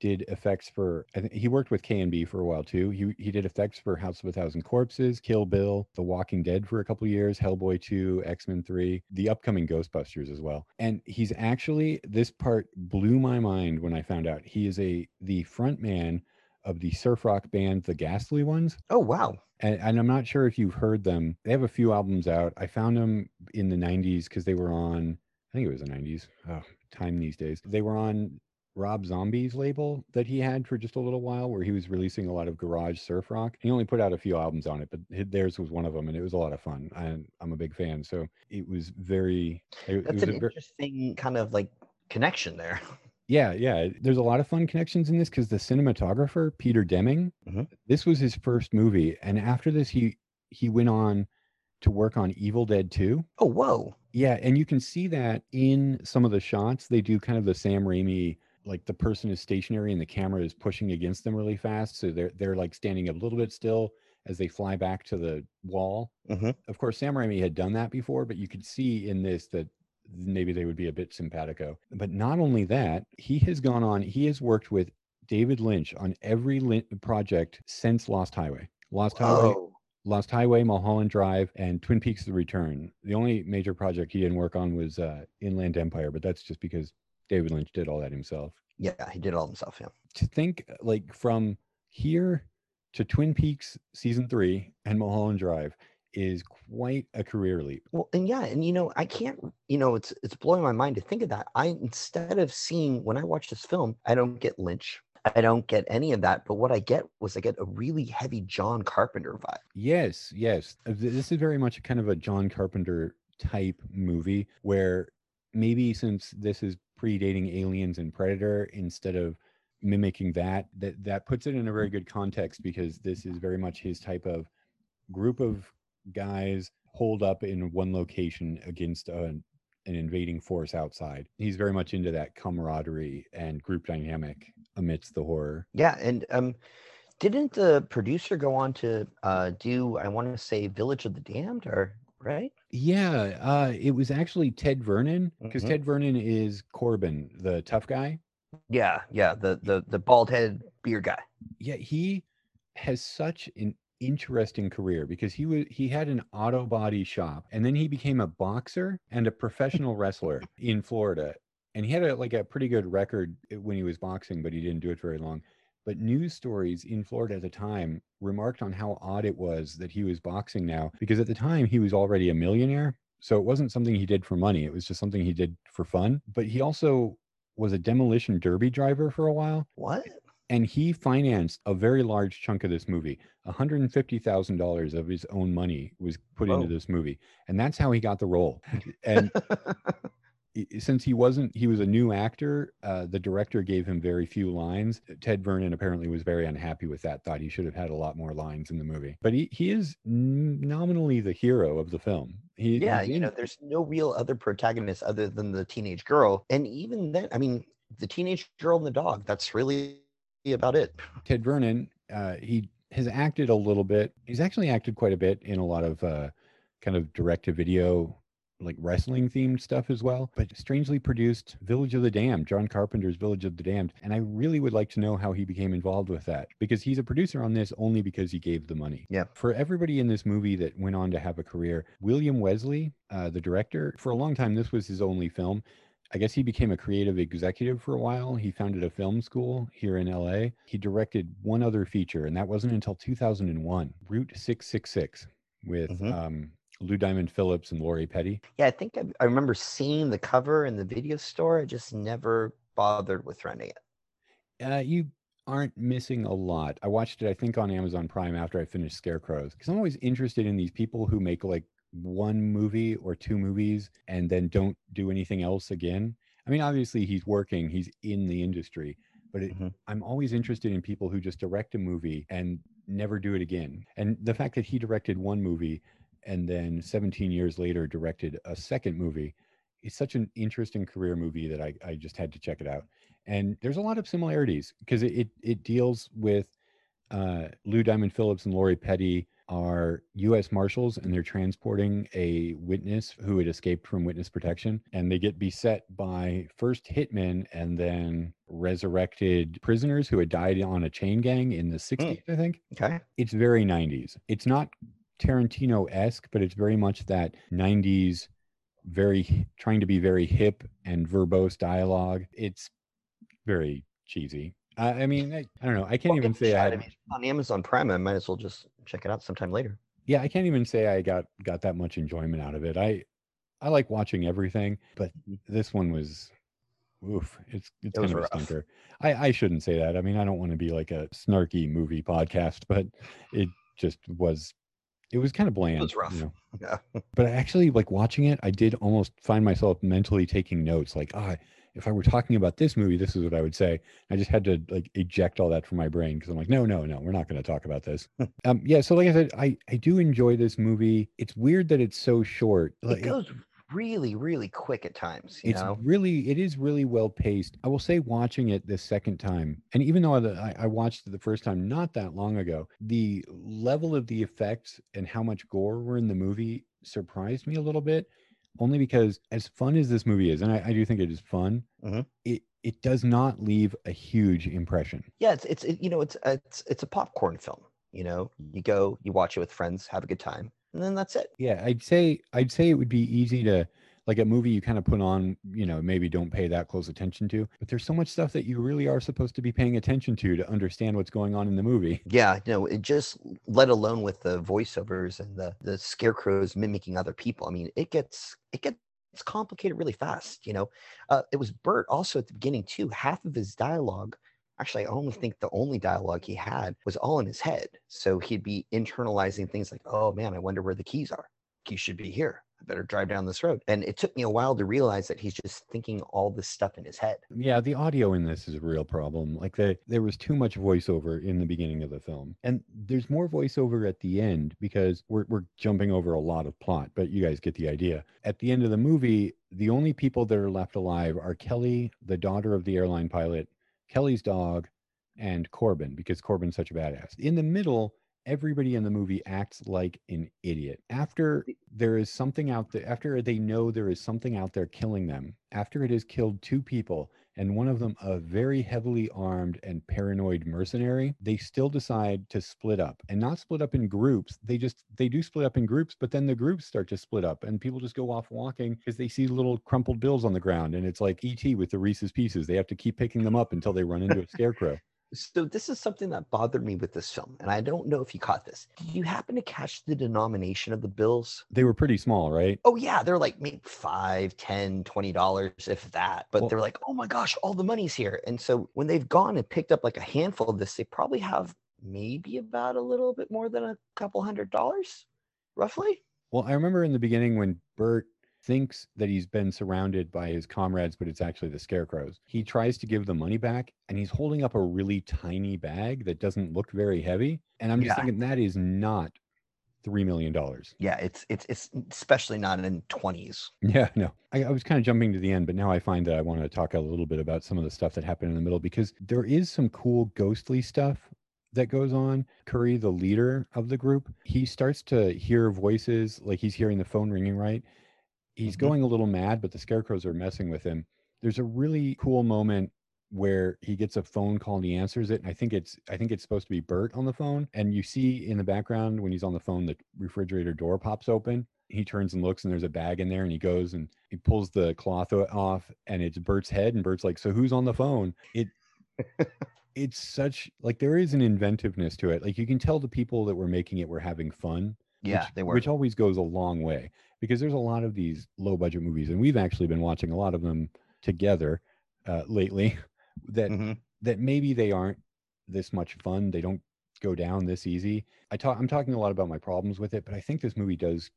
did effects for I think he worked with K and B for a while too. He he did effects for House of a Thousand Corpses, Kill Bill, The Walking Dead for a couple years, Hellboy 2, X-Men 3, the upcoming Ghostbusters as well. And he's actually this part blew my mind when I found out. He is a the front man of the surf rock band The Ghastly Ones. Oh wow. And, and I'm not sure if you've heard them. They have a few albums out. I found them in the 90s because they were on, I think it was the 90s. Oh, time these days. They were on Rob Zombie's label that he had for just a little while, where he was releasing a lot of garage surf rock. He only put out a few albums on it, but theirs was one of them, and it was a lot of fun. And I'm a big fan, so it was very. It, it That's was an interesting kind of like connection there. yeah, yeah. There's a lot of fun connections in this because the cinematographer Peter Deming, Mhm. this was his first movie, and after this, he he went on to work on Evil Dead 2. Oh whoa. Yeah, and you can see that in some of the shots. They do kind of the Sam Raimi, like the person is stationary and the camera is pushing against them really fast, so they're they're like standing a little bit still as they fly back to the wall. Mhm. Of course, Sam Raimi had done that before, but you could see in this that maybe they would be a bit simpatico. But not only that, he has gone on. He has worked with David Lynch on every project since Lost Highway. Lost Highway, Whoa. Lost Highway, Mulholland Drive, and Twin Peaks: The Return. The only major project he didn't work on was uh, Inland Empire, but that's just because David Lynch did all that himself. Yeah, he did it all himself. Yeah. To think uh, like from here to Twin Peaks season three and Mulholland Drive is quite a career leap. Well, and yeah, and you know, I can't, you know, it's it's blowing my mind to think of that. I instead of seeing when I watch this film, I don't get Lynch. I don't get any of that, but what I get was I get a really heavy John Carpenter vibe. Yes, yes. Uh, This is very much a kind of a John Carpenter type movie where maybe since this is predating Aliens and Predator, instead of mimicking that, that that puts it in a very good context because this is very much his type of group of guys holed up in one location against an, an invading force outside. He's very much into that camaraderie and group dynamic amidst the horror. Yeah, and um, didn't the producer go on to uh do I want to say Village of the Damned or right? Yeah, uh, it was actually Ted Vernon because Mhm. Ted Vernon is Corbin, the tough guy. Yeah, yeah, the the the bald headed beer guy. Yeah, he has such an interesting career because he was he had an auto body shop and then he became a boxer and a professional wrestler in Florida and he had a like a pretty good record eh, when he was boxing but he didn't do it very long but news stories in Florida at the time remarked on how odd it was that he was boxing now because at the time he was already a millionaire so it wasn't something he did for money it was just something he did for fun but he also was a demolition derby driver for a while What? and he financed a very large chunk of this movie. $150,000 of his own money was put into this movie. And that's how he got the role. And since he wasn't, he was a new actor, uh, the director gave him very few lines. Ted Vernon apparently was very unhappy with that, thought he should have had a lot more lines in the movie. But he, he is nominally the hero of the film. He, yeah, you know, there's no real other protagonist other than the teenage girl. And even then, I mean, the teenage girl and the dog, that's really about it. Ted Vernon, uh, he has acted a little bit. He's actually acted quite a bit in a lot of uh, kind of direct to video, like wrestling themed stuff as well. But strangely produced Village of the Damned, John Carpenter's Village of the Damned. And I really would like to know how he became involved with that because he's a producer on this only because he gave the money. Yeah. For everybody in this movie that went on to have a career, William Wesley, uh, the director, for a long time, this was his only film. I guess he became a creative executive for a while. He founded a film school here in LA. He directed one other feature, and that wasn't until 2001 Route 666 with Mhm. um, Lou Diamond Phillips and Lori Petty. Yeah, I think I, I remember seeing the cover in the video store. I just never bothered with renting it. Uh, you aren't missing a lot. I watched it, I think, on Amazon Prime after I finished Scarecrows because I'm always interested in these people who make like one movie or two movies and then don't do anything else again. I mean, obviously, he's working, he's in the industry, but it, Mhm. I'm always interested in people who just direct a movie and never do it again. And the fact that he directed one movie and then 17 years later directed a second movie It's such an interesting career movie that I, I just had to check it out. And there's a lot of similarities because it, it, it deals with uh, Lou Diamond Phillips and Lori Petty are U.S. Marshals and they're transporting a witness who had escaped from witness protection. And they get beset by first hitmen and then resurrected prisoners who had died on a chain gang in the 60s, I think Okay. it's very 90s. It's not Tarantino esque, but it's very much that 90s, very trying to be very hip and verbose dialogue. It's very cheesy. I, I mean, I, I don't know. I can't Well, even give it a say I had, mean, on Amazon Prime. I might as well just check it out sometime later. yeah, I can't even say I got got that much enjoyment out of it. I I like watching everything, but Mhm. this one was. Oof, it's it's It kind of a stinker. I, I shouldn't say that. I mean, I don't want to be like a snarky movie podcast, but it just was. It was kind of bland. It was rough. You know? Yeah. but I actually like watching it i did almost find myself mentally taking notes like ah if i were talking about this movie this is what i would say i just had to like eject all that from my brain because i'm like no no no we're not going to talk about this um yeah so like i said i i do enjoy this movie it's weird that it's so short like, It goes really, really quick at times. You it's know. really it is really well paced i will say watching it the second time and even though I, I watched it the first time not that long ago the level of the effects and how much gore were in the movie surprised me a little bit only because as fun as this movie is and i, I do think it is fun Mhm. it it does not leave a huge impression Yeah, it's it's it, you know it's it's it's a popcorn film. You know, you go, you watch it with friends, have a good time, and then that's it. yeah i'd say i'd say it would be easy to like a movie you kind of put on you know maybe don't pay that close attention to but there's so much stuff that you really are supposed to be paying attention to to understand what's going on in the movie Yeah, no, it just let alone with the voiceovers and the the scarecrows mimicking other people. I mean, it gets it gets it's complicated really fast. You know, uh, it was Bert also at the beginning too. Half of his dialogue, actually, I only think the only dialogue he had was all in his head. So he'd be internalizing things like, "Oh man, I wonder where the keys are. Keys should be here. I better drive down this road." And it took me a while to realize that he's just thinking all this stuff in his head. Yeah, the audio in this is a real problem. Like the there was too much voiceover in the beginning of the film. And there's more voiceover at the end because we're we're jumping over a lot of plot, but you guys get the idea. At the end of the movie, the only people that are left alive are Kelly, the daughter of the airline pilot, Kelly's dog, and Corbin, because Corbin's such a badass. In the middle, everybody in the movie acts like an idiot. After there is something out there, after they know there is something out there killing them, after it has killed two people, and one of them a very heavily armed and paranoid mercenary, they still decide to split up and not split up in groups. They just they do split up in groups, but then the groups start to split up and people just go off walking because they see little crumpled bills on the ground and it's like ET with the Reese's pieces. They have to keep picking them up until they run into a scarecrow. So this is something that bothered me with this film, and I don't know if you caught this. Did you happen to catch the denomination of the bills? They were pretty small, right? Oh yeah, they're like maybe five, ten, twenty dollars, if that. But Well- they're like, oh my gosh, all the money's here. And so when they've gone and picked up like a handful of this, they probably have maybe about a little bit more than a couple hundred dollars, roughly. Well, I remember in the beginning when Bert thinks that he's been surrounded by his comrades, but it's actually the scarecrows. He tries to give the money back and he's holding up a really tiny bag that doesn't look very heavy. And I'm just Yeah. thinking that is not $3 million. Yeah, it's it's it's especially not in twenties. Yeah, no. I, I was kind of jumping to the end, but now I find that I want to talk a little bit about some of the stuff that happened in the middle because there is some cool ghostly stuff that goes on. Curry, the leader of the group, he starts to hear voices, like he's hearing the phone ringing, right? He's Mhm. going a little mad, but the scarecrows are messing with him. There's a really cool moment where he gets a phone call and he answers it. And I think it's I think it's supposed to be Bert on the phone. And you see in the background when he's on the phone, the refrigerator door pops open. He turns and looks and there's a bag in there and he goes and he pulls the cloth off and it's Bert's head and Bert's like, So who's on the phone? It it's such like there is an inventiveness to it. Like you can tell the people that were making it were having fun Yeah, which, they were. which always goes a long way because there's a lot of these low budget movies and we've actually been watching a lot of them together uh, lately that Mhm. that maybe they aren't this much fun they don't go down this easy i talk i'm talking a lot about my problems with it but i think this movie does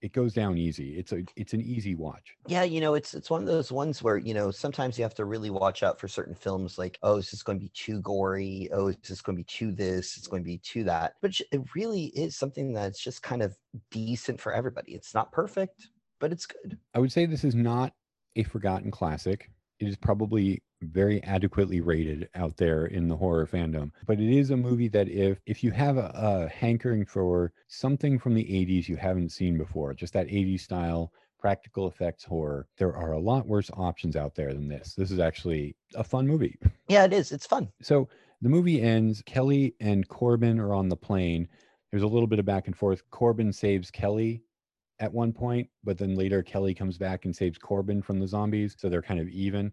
it goes down easy it's a it's an easy watch Yeah, you know, it's it's one of those ones where you know sometimes you have to really watch out for certain films. Like, oh, is this going to be too gory? Oh, is this going to be too this? It's going to be too that. But it really is something that's just kind of decent for everybody. It's not perfect, but it's good. i would say this is not a forgotten classic it is probably very adequately rated out there in the horror fandom. But it is a movie that if if you have a, a hankering for something from the 80s you haven't seen before just that 80s style practical effects horror there are a lot worse options out there than this. This is actually a fun movie. Yeah, it is. It's fun. so the movie ends kelly and corbin are on the plane. There's a little bit of back and forth. Corbin saves kelly at one point but then later kelly comes back and saves corbin from the zombies so they're kind of even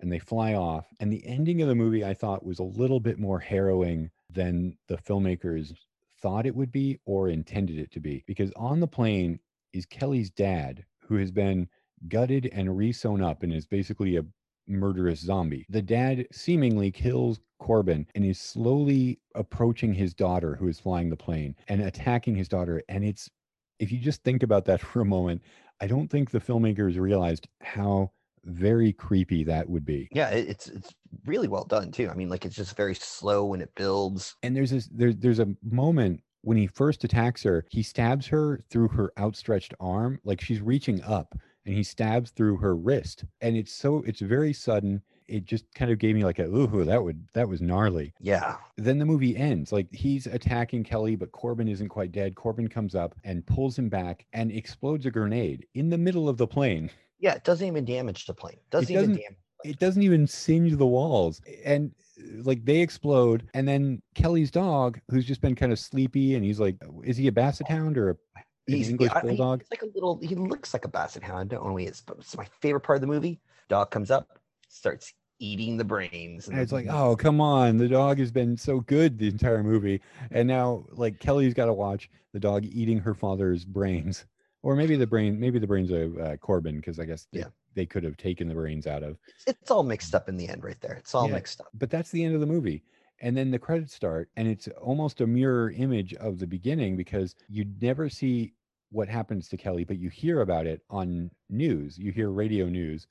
and they fly off and the ending of the movie i thought was a little bit more harrowing than the filmmakers thought it would be or intended it to be because on the plane is kelly's dad who has been gutted and re-sewn up and is basically a murderous zombie. The dad seemingly kills Corbin and is slowly approaching his daughter who is flying the plane and attacking his daughter. And it's, if you just think about that for a moment, I don't think the filmmakers realized how very creepy that would be. Yeah, it's it's really well done too. I mean, like it's just very slow when it builds. And there's this, there, there's a moment when he first attacks her, he stabs her through her outstretched arm, like she's reaching up and he stabs through her wrist. And it's so, it's very sudden. It just kind of gave me like a, ooh, that would, that was gnarly. Yeah, then the movie ends like he's attacking kelly but corbin isn't quite dead corbin comes up and pulls him back and explodes a grenade in the middle of the plane yeah. It doesn't even damage the plane. Doesn't, even doesn't- damage. it doesn't even singe the walls and like they explode and then kelly's dog who's just been kind of sleepy and he's like is he a basset hound or a, an He's english yeah, bulldog He's like a little. He looks like a basset hound. I don't know he is, but it's my favorite part of the movie. Dog comes up, starts eating the brains, and it's like oh come on the dog has been so good the entire movie and now like kelly's got to watch the dog eating her father's brains or maybe the brain maybe the brains of uh, corbin because i guess they, Yeah. they could have taken the brains out of it's, it's all mixed up in the end, right there. It's all Yeah. mixed up. but that's the end of the movie and then the credits start and it's almost a mirror image of the beginning because you never see what happens to kelly but you hear about it on news you hear radio news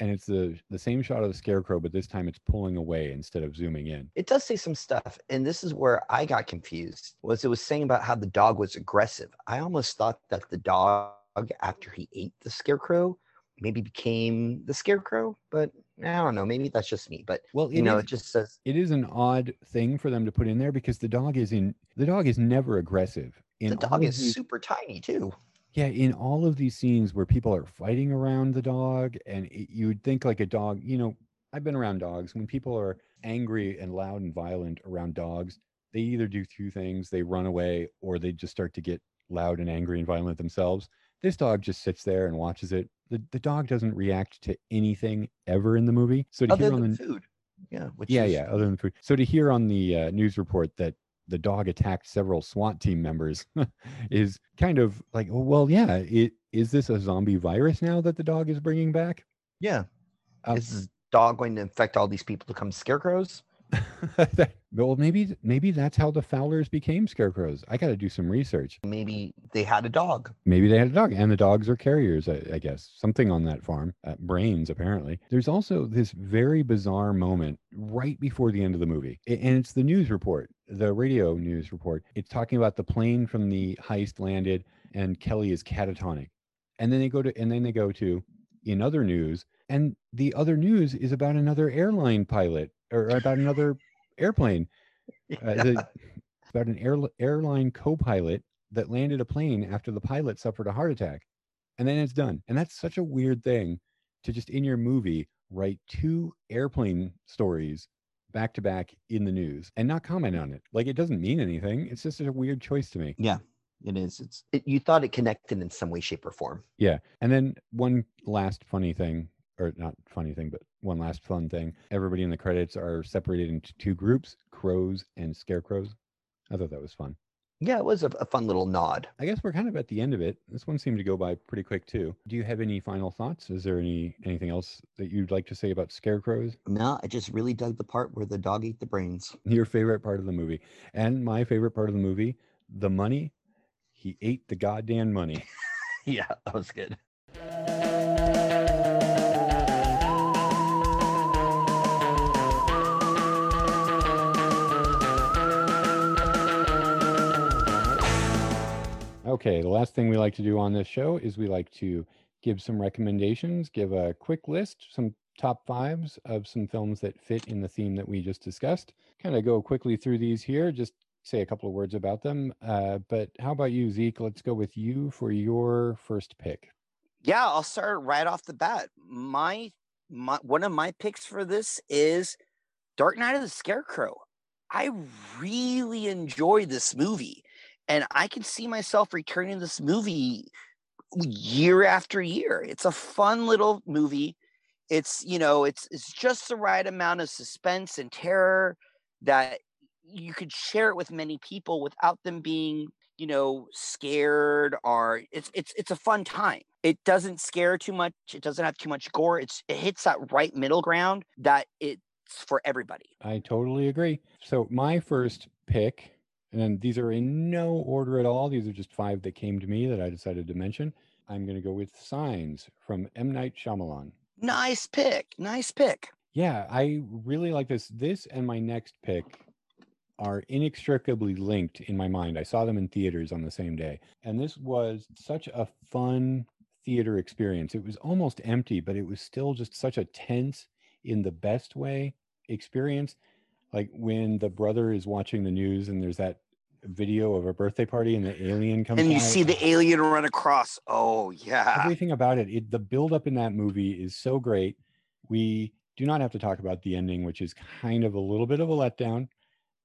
and it's the the same shot of the scarecrow but this time it's pulling away instead of zooming in It does say some stuff, and this is where I got confused. Was it was saying about how the dog was aggressive? I almost thought that the dog, after he ate the scarecrow, maybe became the scarecrow. But I don't know. Maybe that's just me. But well you know, is- it just says it is an odd thing for them to put in there because the dog is in the dog is never aggressive in the dog is these- super tiny too. Yeah, in all of these scenes where people are fighting around the dog, and it, you would think like a dog, you know, I've been around dogs. When people are angry and loud and violent around dogs, they either do two things they run away or they just start to get loud and angry and violent themselves. This dog just sits there and watches it. The, the dog doesn't react to anything ever in the movie. So to Other hear on than the food. Yeah. Which yeah, is, yeah, other than food. So to hear on the uh, news report that the dog attacked several SWAT team members is kind of like, oh, well, yeah, it is this a zombie virus now that the dog is bringing back? Yeah. Uh, is this dog going to infect all these people to become scarecrows? That- well, maybe maybe that's how the Fowlers became scarecrows. I got to do some research. Maybe they had a dog. Maybe they had a dog, and the dogs are carriers, I, I guess. Something on that farm, uh, brains apparently. There's also this very bizarre moment right before the end of the movie, and it's the news report, the radio news report. It's talking about the plane from the heist landed, and Kelly is catatonic, and then they go to, and then they go to, in other news, and the other news is about another airline pilot or about another airplane. Uh, the, about an air, airline co-pilot that landed a plane after the pilot suffered a heart attack. And then it's done. And that's such a weird thing to just in your movie write two airplane stories back to back in the news and not comment on it. Like it doesn't mean anything. It's just a weird choice to me Yeah, it is. It's it, you thought it connected in some way, shape, or form. yeah. And then one last funny thing or not funny thing but one last fun thing everybody in the credits are separated into two groups crows and scarecrows i thought that was fun Yeah, it was a, a fun little nod. I guess we're kind of at the end of it. This one seemed to go by pretty quick too. Do you have any final thoughts? Is there any anything else that you'd like to say about scarecrows? No, I just really dug the part where the dog ate the brains. Your favorite part of the movie, and my favorite part of the movie, the money. He ate the goddamn money. Yeah, that was good. Okay, the last thing we like to do on this show is we like to give some recommendations, give a quick list, some top fives of some films that fit in the theme that we just discussed. Kind of go quickly through these here, just say a couple of words about them. Uh, but how about you, Zeke? Let's go with you for your first pick. Yeah, I'll start right off the bat. My, my one of my picks for this is Dark Night of the Scarecrow. I really enjoy this movie, and I can see myself returning this movie year after year. It's a fun little movie. It's you know, it's it's just the right amount of suspense and terror that you could share it with many people without them being you know scared or it's it's it's a fun time it doesn't scare too much it doesn't have too much gore it's it hits that right middle ground that it's for everybody I totally agree. So my first pick, and then these are in no order at all. These are just five that came to me that I decided to mention. I'm going to go with Signs from M Night Shyamalan. nice pick nice pick Yeah, I really like this. This and my next pick are inextricably linked in my mind. I saw them in theaters on the same day. And this was such a fun theater experience. It was almost empty, but it was still just such a tense, in the best way, experience. Like when the brother is watching the news and there's that video of a birthday party and the alien comes and you by. see the alien run across oh yeah everything about it, it the build up in that movie is so great we do not have to talk about the ending which is kind of a little bit of a letdown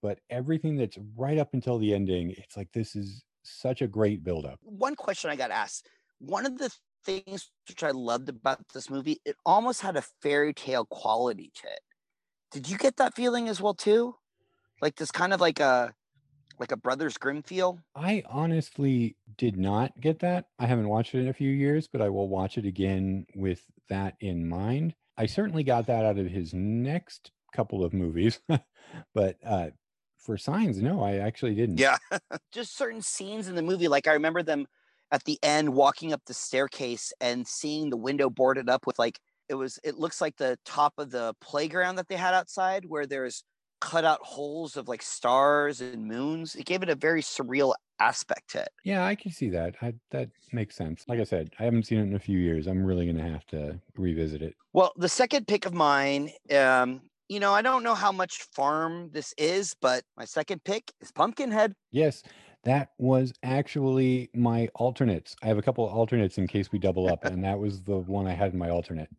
but everything that's right up until the ending it's like this is such a great build up one question I got asked. One of the things which I loved about this movie, it almost had a fairy tale quality to it. Did you get that feeling as well too? Like this kind of like a like a Brothers Grimm feel? i honestly did not get that i haven't watched it in a few years but i will watch it again with that in mind i certainly got that out of his next couple of movies but uh for signs no i actually didn't Yeah. Just certain scenes in the movie. Like I remember them at the end walking up the staircase and seeing the window boarded up with like it was it looks like the top of the playground that they had outside where there's cut out holes of like stars and moons. It gave it a very surreal aspect to it. Yeah, I can see that. I, that makes sense. Like I said, I haven't seen it in a few years. I'm really going to have to revisit it. Well, the second pick of mine, um, you know, I don't know how much farm this is, but my second pick is Pumpkinhead. Yes, that was actually my alternates. I have a couple of alternates in case we double up, and that was the one I had in my alternate.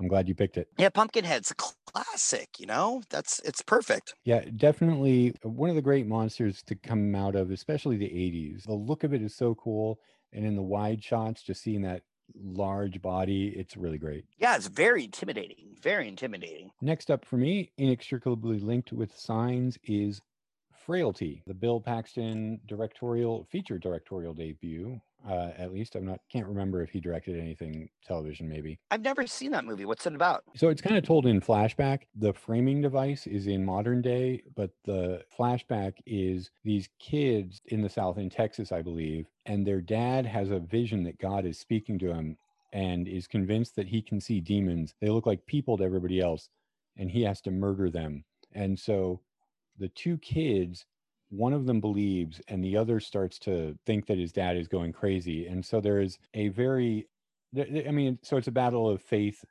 I'm glad you picked it. Yeah, Pumpkinhead's a classic, you know? That's it's perfect. Yeah, definitely uh, one of the great monsters to come out of, especially the 80s. The look of it is so cool. And in the wide shots, just seeing that large body, it's really great. Yeah, it's very intimidating. Very intimidating. Next up for me, inextricably linked with signs, is Frailty, the Bill Paxton directorial feature directorial debut. Uh, at least I'm not can't remember if he directed anything television. Maybe I've never seen that movie. What's it about? so. It's kind of told in flashback. The framing device is in modern day, but the flashback is these kids in the South in Texas, I believe, and their dad has a vision that God is speaking to him and is convinced that he can see demons. They look like people to everybody else, and he has to murder them. And so the two kids one of them believes and the other starts to think that his dad is going crazy and so there is a very i mean so it's a battle of faith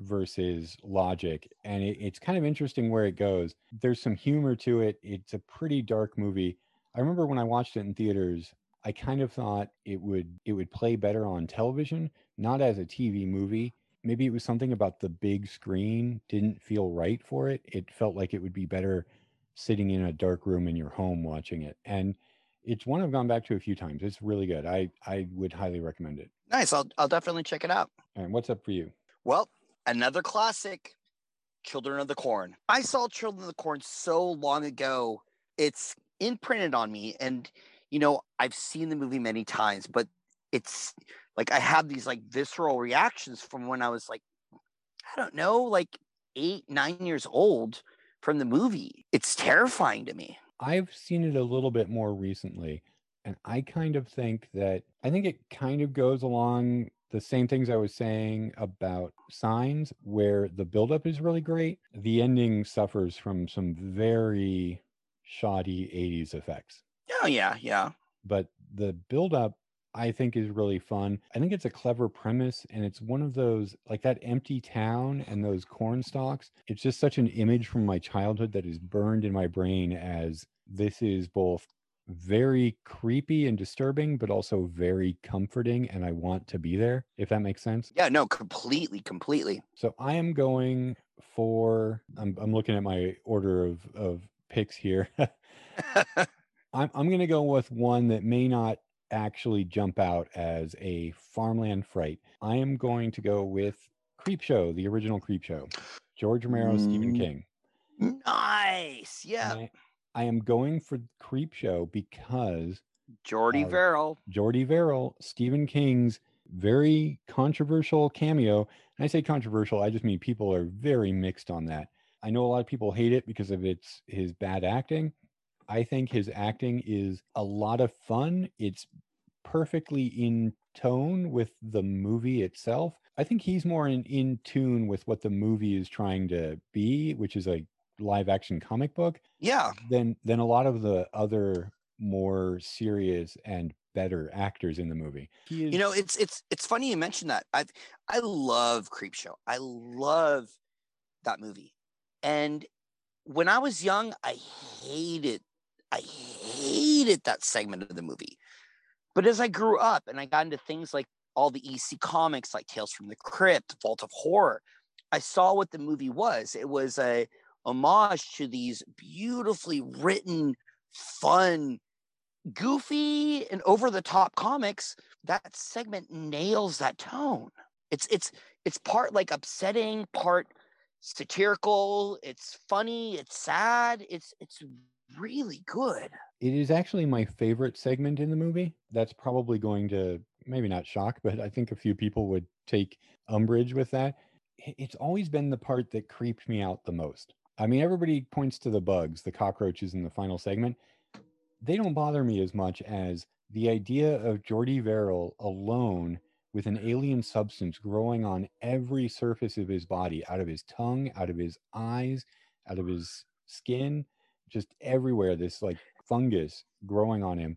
versus logic and it, it's kind of interesting where it goes. There's some humor to it. It's a pretty dark movie. I remember when i watched it in theaters i kind of thought it would it would play better on television not as a tv movie. Maybe it was something about the big screen didn't feel right for it. It felt like it would be better sitting in a dark room in your home watching it. And it's one I've gone back to a few times. It's really good. I I would highly recommend it. Nice. I'll I'll definitely check it out. And what's up for you? Well, another classic, Children of the Corn. I saw Children of the Corn so long ago. It's imprinted on me and you know, I've seen the movie many times, but it's like I have these like visceral reactions from when I was like I don't know, like 8 9 years old from the movie. It's terrifying to me. I've seen it a little bit more recently, and I kind of think that I think it kind of goes along the same things I was saying about signs, where the buildup is really great. The ending suffers from some very shoddy 80s effects. Oh, yeah, yeah. But the buildup I think is really fun. I think it's a clever premise and it's one of those like that empty town and those corn stalks. It's just such an image from my childhood that is burned in my brain as this is both very creepy and disturbing but also very comforting and I want to be there if that makes sense. Yeah, no, completely, completely. So I am going for I'm I'm looking at my order of of picks here. I'm I'm going to go with one that may not actually jump out as a farmland fright. I am going to go with Creepshow, the original Creepshow, George Romero, mm. Stephen King. Nice. Yeah. I, I, am going for Creepshow because Jordy Verrill. Jordy Verrill, Stephen King's very controversial cameo. And I say controversial, I just mean people are very mixed on that. I know a lot of people hate it because of its his bad acting. I think his acting is a lot of fun. It's perfectly in tone with the movie itself. I think he's more in, in tune with what the movie is trying to be, which is a live action comic book. Yeah. Than than a lot of the other more serious and better actors in the movie. Is, you know, it's it's it's funny you mentioned that. I I love Creepshow. I love that movie. And when I was young, I hated I hated that segment of the movie. But as I grew up and I got into things like all the EC comics, like Tales from the Crypt, Vault of Horror, I saw what the movie was. It was a homage to these beautifully written, fun, goofy, and over the top comics. That segment nails that tone. It's it's it's part like upsetting, part satirical. It's funny. It's sad. It's it's really good. It is actually my favorite segment in the movie. That's probably going to maybe not shock, but I think a few people would take umbrage with that. It's always been the part that creeped me out the most. I mean, everybody points to the bugs, the cockroaches in the final segment. They don't bother me as much as the idea of Jordy Verrill alone with an alien substance growing on every surface of his body, out of his tongue, out of his eyes, out of his skin just everywhere this like fungus growing on him.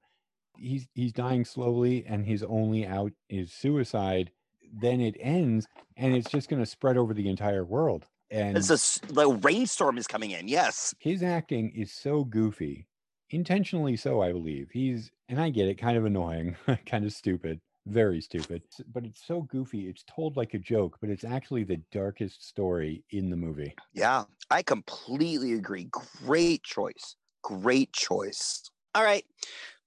He's he's dying slowly and his only out is suicide then it ends and it's just going to spread over the entire world. And it's a the rainstorm is coming in yes. His acting is so goofy intentionally so i believe. He's and i get it kind of annoying kind of stupid very stupid. But it's so goofy. It's told like a joke, but it's actually the darkest story in the movie. Yeah, I completely agree. Great choice. Great choice. All right.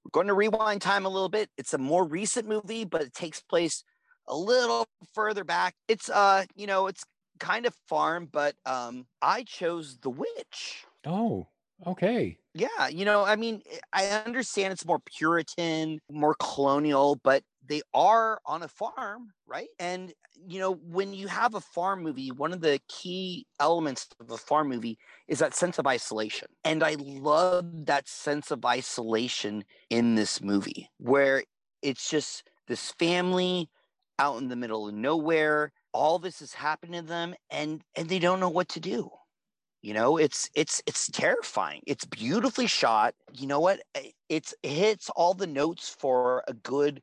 We're going to rewind time a little bit. It's a more recent movie, but it takes place a little further back. It's uh, you know, it's kind of farm, but um I chose The Witch. Oh, okay. Yeah, you know, I mean, I understand it's more Puritan, more colonial, but they are on a farm, right? And, you know, when you have a farm movie, one of the key elements of a farm movie is that sense of isolation. And I love that sense of isolation in this movie, where it's just this family out in the middle of nowhere. All this is happening to them and and they don't know what to do you know it's it's it's terrifying it's beautifully shot you know what it's it hits all the notes for a good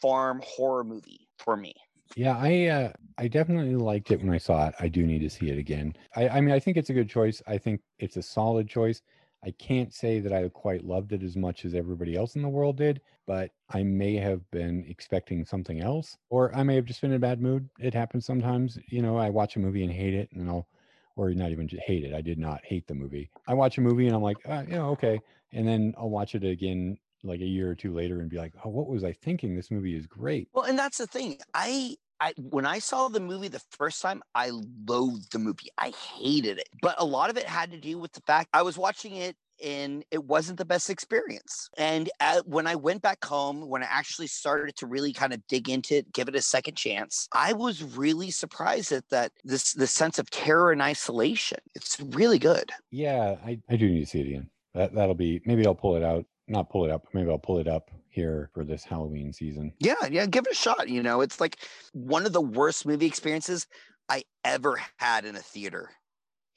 farm horror movie for me Yeah, I uh, I definitely liked it when I saw it. I do need to see it again. I, I mean, I think it's a good choice. I think it's a solid choice. I can't say that I quite loved it as much as everybody else in the world did, but I may have been expecting something else, or I may have just been in a bad mood. It happens sometimes. You know, I watch a movie and hate it, and I'll, or not even just hate it. I did not hate the movie. I watch a movie and I'm like, uh, yeah, okay, and then I'll watch it again like a year or two later and be like, oh, what was I thinking? This movie is great. well and that's the thing i I when I saw the movie the first time, I loathed the movie. I hated it. But a lot of it had to do with the fact I was watching it and it wasn't the best experience. And uh when I went back home, when I actually started to really kind of dig into it, give it a second chance, I was really surprised at that this the sense of terror and isolation. It's really good. Yeah, I, I do need to see it again. That that'll be maybe I'll pull it out. Not pull it up, maybe I'll pull it up here for this Halloween season. Yeah, yeah, give it a shot. You know, it's like one of the worst movie experiences I ever had in a theater.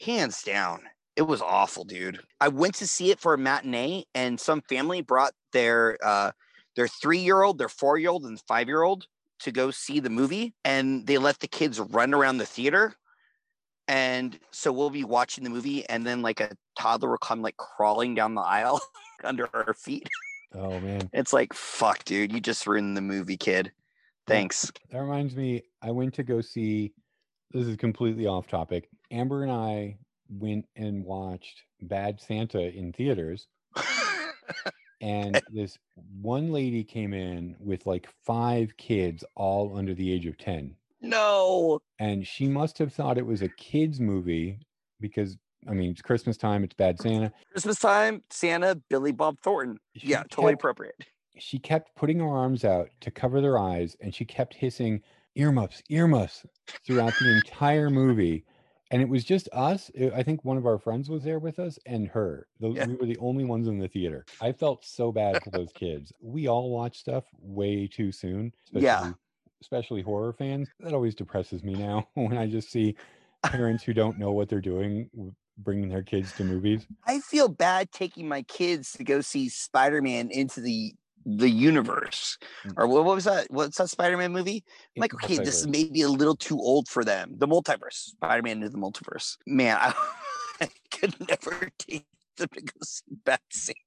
Hands down. It was awful, dude. I went to see it for a matinee and some family brought their uh their 3-year-old, their 4-year-old and 5-year-old to go see the movie and they let the kids run around the theater. And so we'll be watching the movie and then like a toddler will come like crawling down the aisle under our feet. Oh man, It's like, fuck, dude, you just ruined the movie, kid. Thanks. that reminds me. I went to go see. This is completely off topic. Amber and I went and watched Bad Santa in theaters, and this one lady came in with like five kids, all under the age of ten. no. and she must have thought it was a kids movie because I mean it's Christmas time, it's Bad Santa. Christmas time, Santa, Billy Bob Thornton. She Yeah, totally kept- appropriate. She kept putting her arms out to cover their eyes, and she kept hissing earmuffs, earmuffs throughout the entire movie. And it was just us. I- I think one of our friends was there with us, and her. Those, Yeah. We were the only ones in the theater. I felt so bad for those kids. We all watch stuff way too soon. Especially, Yeah. Especially horror fans. That always depresses me now when I just see parents who don't know what they're doing bringing their kids to movies. I feel bad taking my kids to go see Spider-Man into the the universe. Mm. Or what, was that? What's that Spider-Man movie? I'm like, okay, this is maybe a little too old for them. The multiverse. Spider-Man into the multiverse. Man, I, I could never take them to go see Bad Santa.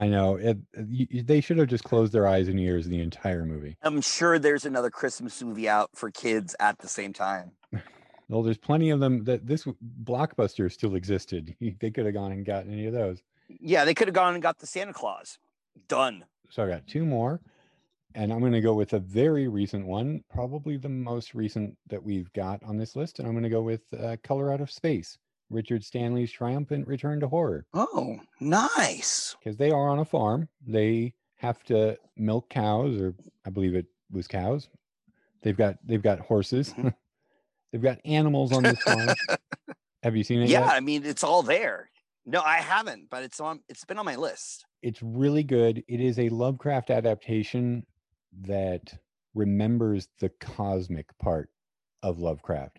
I know. It, y- y- they should have just closed their eyes and ears the entire movie. I'm sure there's another Christmas movie out for kids at the same time. Well, there's plenty of them that this blockbuster still existed. They could have gone and gotten any of those. Yeah, they could have gone and got the Santa Claus. Done. So I got two more, and I'm going to go with a very recent one, probably the most recent that we've got on this list. And I'm going to go with uh, Color Out of Space, Richard Stanley's triumphant return to horror, Oh, nice. because they are on a farm. They have to milk cows, or I believe it was cows. They've got they've got horses. They've got animals on this farm. Have you seen it Yeah, yet? I mean it's all there. No, I haven't, but it's on. It's been on my list. it's really good. It is a Lovecraft adaptation that remembers the cosmic part of Lovecraft.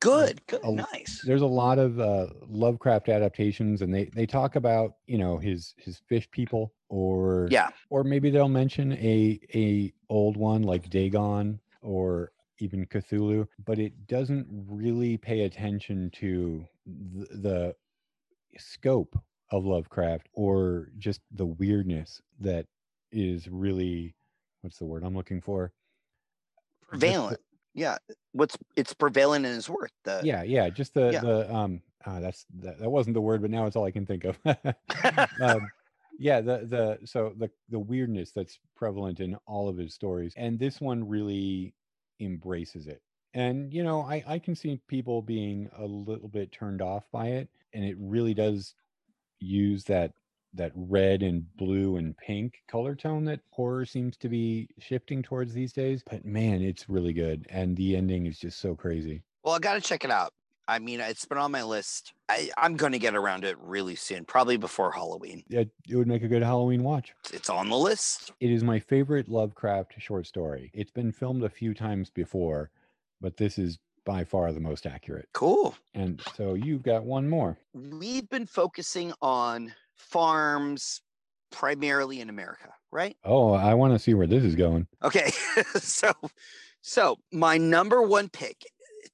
Good, good, a- nice. There's a lot of uh, Lovecraft adaptations, and they they talk about you know his his fish people, or Yeah, or maybe they'll mention a a old one like Dagon or even Cthulhu, but it doesn't really pay attention to the, the scope of Lovecraft or just the weirdness that is really what's the word I'm looking for? prevalent. Yeah, what's it's prevalent in his work. The yeah, yeah, just the Yeah. the um uh, that's that, that wasn't the word, but now it's all I can think of. um, yeah, the the so the the weirdness that's prevalent in all of his stories, and this one really embraces it. And you know, I I can see people being a little bit turned off by it, and it really does use that that red and blue and pink color tone that horror seems to be shifting towards these days. But man, it's really good, and the ending is just so crazy. Well, I got to check it out. I mean, it's been on my list. I, I'm going to get around it really soon, probably before Halloween. It, it would make a good Halloween watch. It's on the list. It is my favorite Lovecraft short story. It's been filmed a few times before, but this is by far the most accurate. Cool. And so you've got one more. We've been focusing on farms primarily in America, right? Oh, I want to see where this is going. Okay. so, so my number one pick.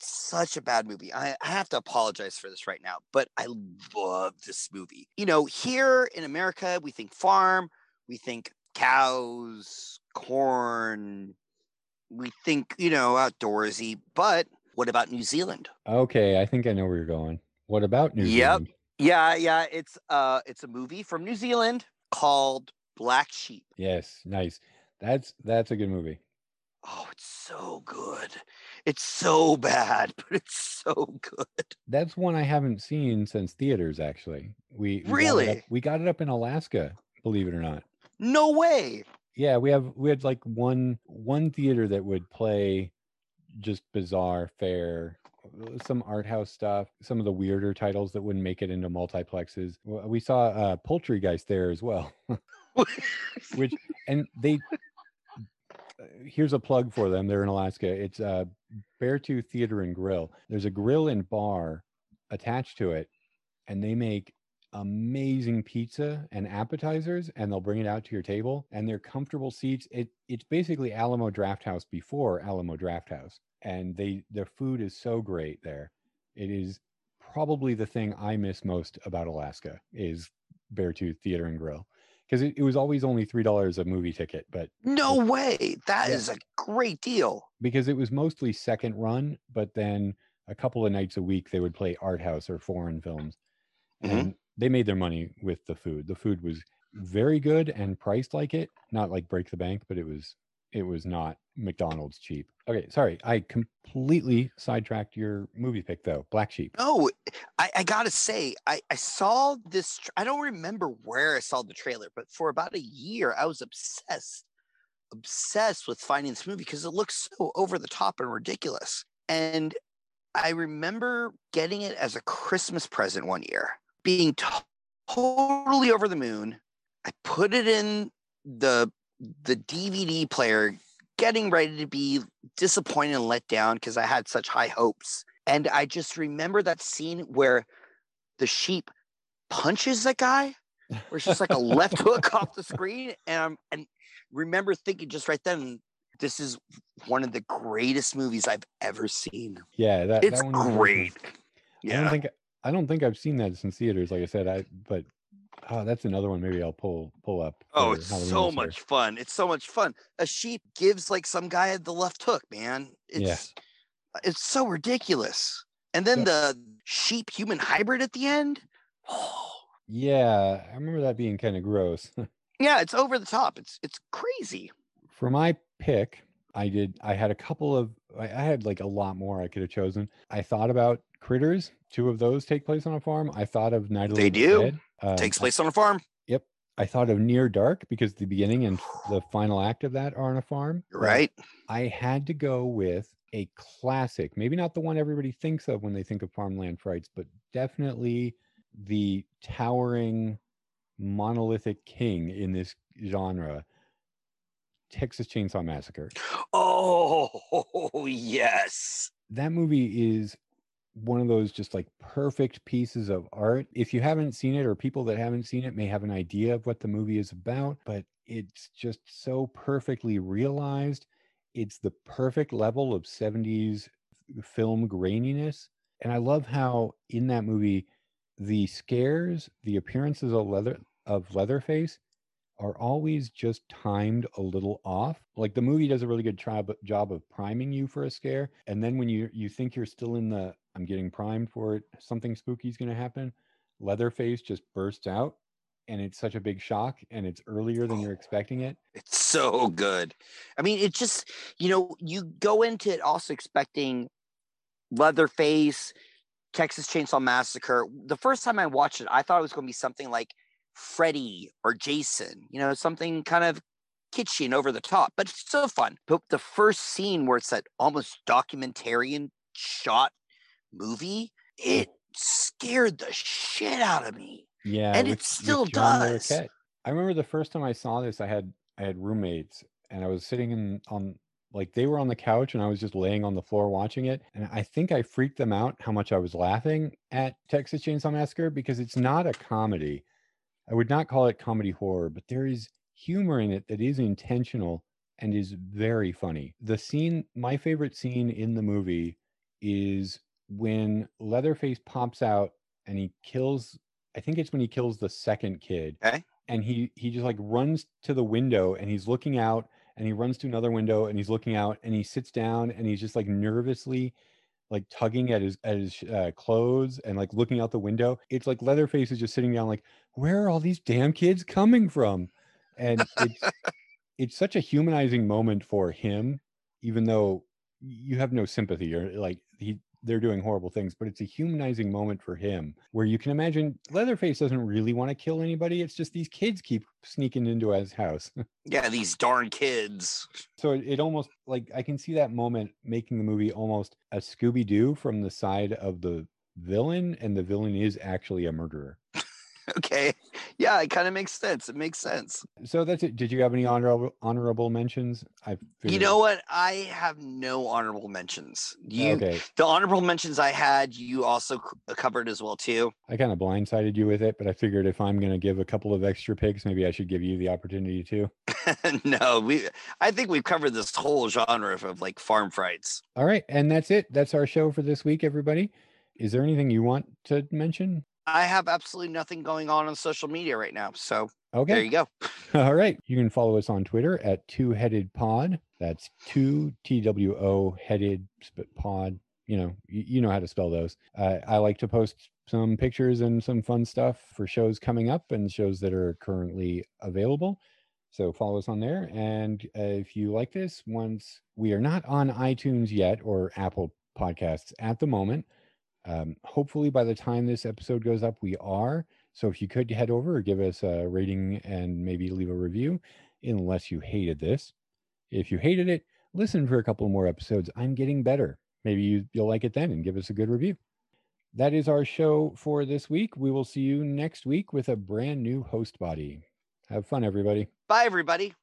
It's such a bad movie. I, I have to apologize for this right now, but I love this movie. You know, here in America, we think farm, we think cows, corn, we think, you know, outdoorsy. But what about New Zealand? Okay, I think I know where you're going. What about New Zealand? Yep. Zealand? Yeah, yeah. It's uh it's a movie from New Zealand called Black Sheep. Yes, nice. That's that's a good movie. Oh, it's so good. It's so bad, but it's so good. That's one I haven't seen since theaters. Actually, we we got it up- Really? we got it up in Alaska. Believe it or not. No way. Yeah, we have we had like one one theater that would play just bizarre fare, uh, some art house stuff, some of the weirder titles that wouldn't make it into multiplexes. We saw uh, Poultry Poultrygeist there as well, which and they. Here's a plug for them. They're in Alaska. It's uh, Beartooth Theater and Grill. There's a grill and bar attached to it, and they make amazing pizza and appetizers and they'll bring it out to your table and they're comfortable seats it it's basically Alamo Drafthouse before Alamo Drafthouse and they their food is so great there it is probably the thing i miss most about alaska is beartooth theater and grill because it, it was always only three dollars a movie ticket but no way. That Yeah. is a great deal. because it was mostly second run but then a couple of nights a week they would play art house or foreign films Mhm. and they made their money with the food the food was very good and priced like it not like break the bank but it was it was not mcdonald's cheap okay sorry i completely sidetracked your movie pick though black sheep No, I, I gotta say, I, I saw this. Tr- I don't remember where I saw the trailer, but for about a year, I was obsessed, obsessed with finding this movie because it looks so over the top and ridiculous. And I remember getting it as a Christmas present one year, being to- totally over the moon. I put it in the the DVD player, getting ready to be disappointed and let down because I had such high hopes. And I just remember that scene where the sheep punches that guy, where it's just like a left hook off the screen. And I'm, and remember thinking just right then, this is one of the greatest movies I've ever seen. yeah that, It's that one was really great. cool. i don't think i don't think i've seen that since theaters like i said i but oh that's another one maybe i'll pull pull up Oh, it's Halloween so much fun. It's so much fun. A sheep gives like some guy the left hook, man. It's it's so ridiculous. And then Yeah. the sheep human hybrid at the end. Oh, yeah i remember that being kind of gross yeah, it's over the top. It's it's crazy. for my pick i did i had a couple of i had like a lot more i could have chosen i thought about critters two of those take place on a farm i thought of night of the They do. Dead. Um, Takes place on a farm. Yep. I thought of near dark because the beginning and the final act of that are on a farm You're right. i had to go with a classic maybe not the one everybody thinks of when they think of farmland frights but definitely the towering monolithic king in this genre texas chainsaw massacre Oh yes. that movie is one of those just like perfect pieces of art. If you haven't seen it, or people that haven't seen it may have an idea of what the movie is about, but it's just so perfectly realized. It's the perfect level of 70s film graininess. And I love how in that movie, the scares, the appearances of leather of Leatherface are always just timed a little off. Like the movie does a really good job job of priming you for a scare, and then when you you think you're still in the I'm getting primed for it, something spooky is going to happen. Leatherface just bursts out and it's such a big shock and it's earlier than you're oh, expecting it. It's so good. I mean, it just, you know, you go into it also expecting Leatherface, Texas Chainsaw Massacre. The first time I watched it, I thought it was going to be something like Freddy or Jason, you know, something kind of kitschy and over the top, but it's still fun. But the first scene where it's that almost documentarian shot movie, it scared the shit out of me. Yeah, and with- it still does. Larroquette. I remember the first time I saw this, I had I had roommates, and I was sitting in on like they were on the couch, and I was just laying on the floor watching it, and I think I freaked them out how much I was laughing at Texas Chainsaw Massacre because it's not a comedy. I would not call it comedy horror, but there is humor in it that is intentional and is very funny. The scene, my favorite scene in the movie, is when Leatherface pops out and he kills. I think it's when he kills the second kid. Okay. And he he just like runs to the window and he's looking out and he runs to another window and he's looking out and he sits down and he's just like nervously like tugging at his at his uh, clothes and like looking out the window. It's like Leatherface is just sitting down like, where are all these damn kids coming from? And it's it's such a humanizing moment for him, even though you have no sympathy or like he they're doing horrible things, but it's a humanizing moment for him where you can imagine Leatherface doesn't really want to kill anybody. It's just these kids keep sneaking into his house. Yeah, these darn kids. so it, it almost like I can see that moment making the movie almost a Scooby Doo from the side of the villain, and the villain is actually a murderer. Okay. Yeah, it kind of makes sense. It makes sense. So that's it. Did you have any mm. honorable honorable mentions? I You know what? I have no honorable mentions. You okay. the honorable mentions I had, you also c- uh, covered as well too. I kind of blindsided you with it, but I figured if I'm going to give a couple of extra picks, maybe I should give you the opportunity to. no, we I think we've covered this whole genre of, of like farm frights. All right, and that's it. That's our show for this week, everybody. Is there anything you want to mention? I have absolutely nothing going on on social media right now. So there you go. All right. You can follow us on Twitter at Two Headed Pod. That's two T W O headed pod. You know, you, you know how to spell those. Uh, I like to post some pictures and some fun stuff for shows coming up and shows that are currently available. So follow us on there. And uh, if you like this, once we are not on iTunes yet or Apple Podcasts at the moment, um, hopefully by the time this episode goes up, we are. So if you could head over or give us a rating and maybe leave a review, unless you hated this. If you hated it, listen for a couple more episodes. I'm getting better. Maybe you, you'll like it then and give us a good review. That is our show for this week. We will see you next week with a brand new host body. Have fun, everybody. Bye everybody.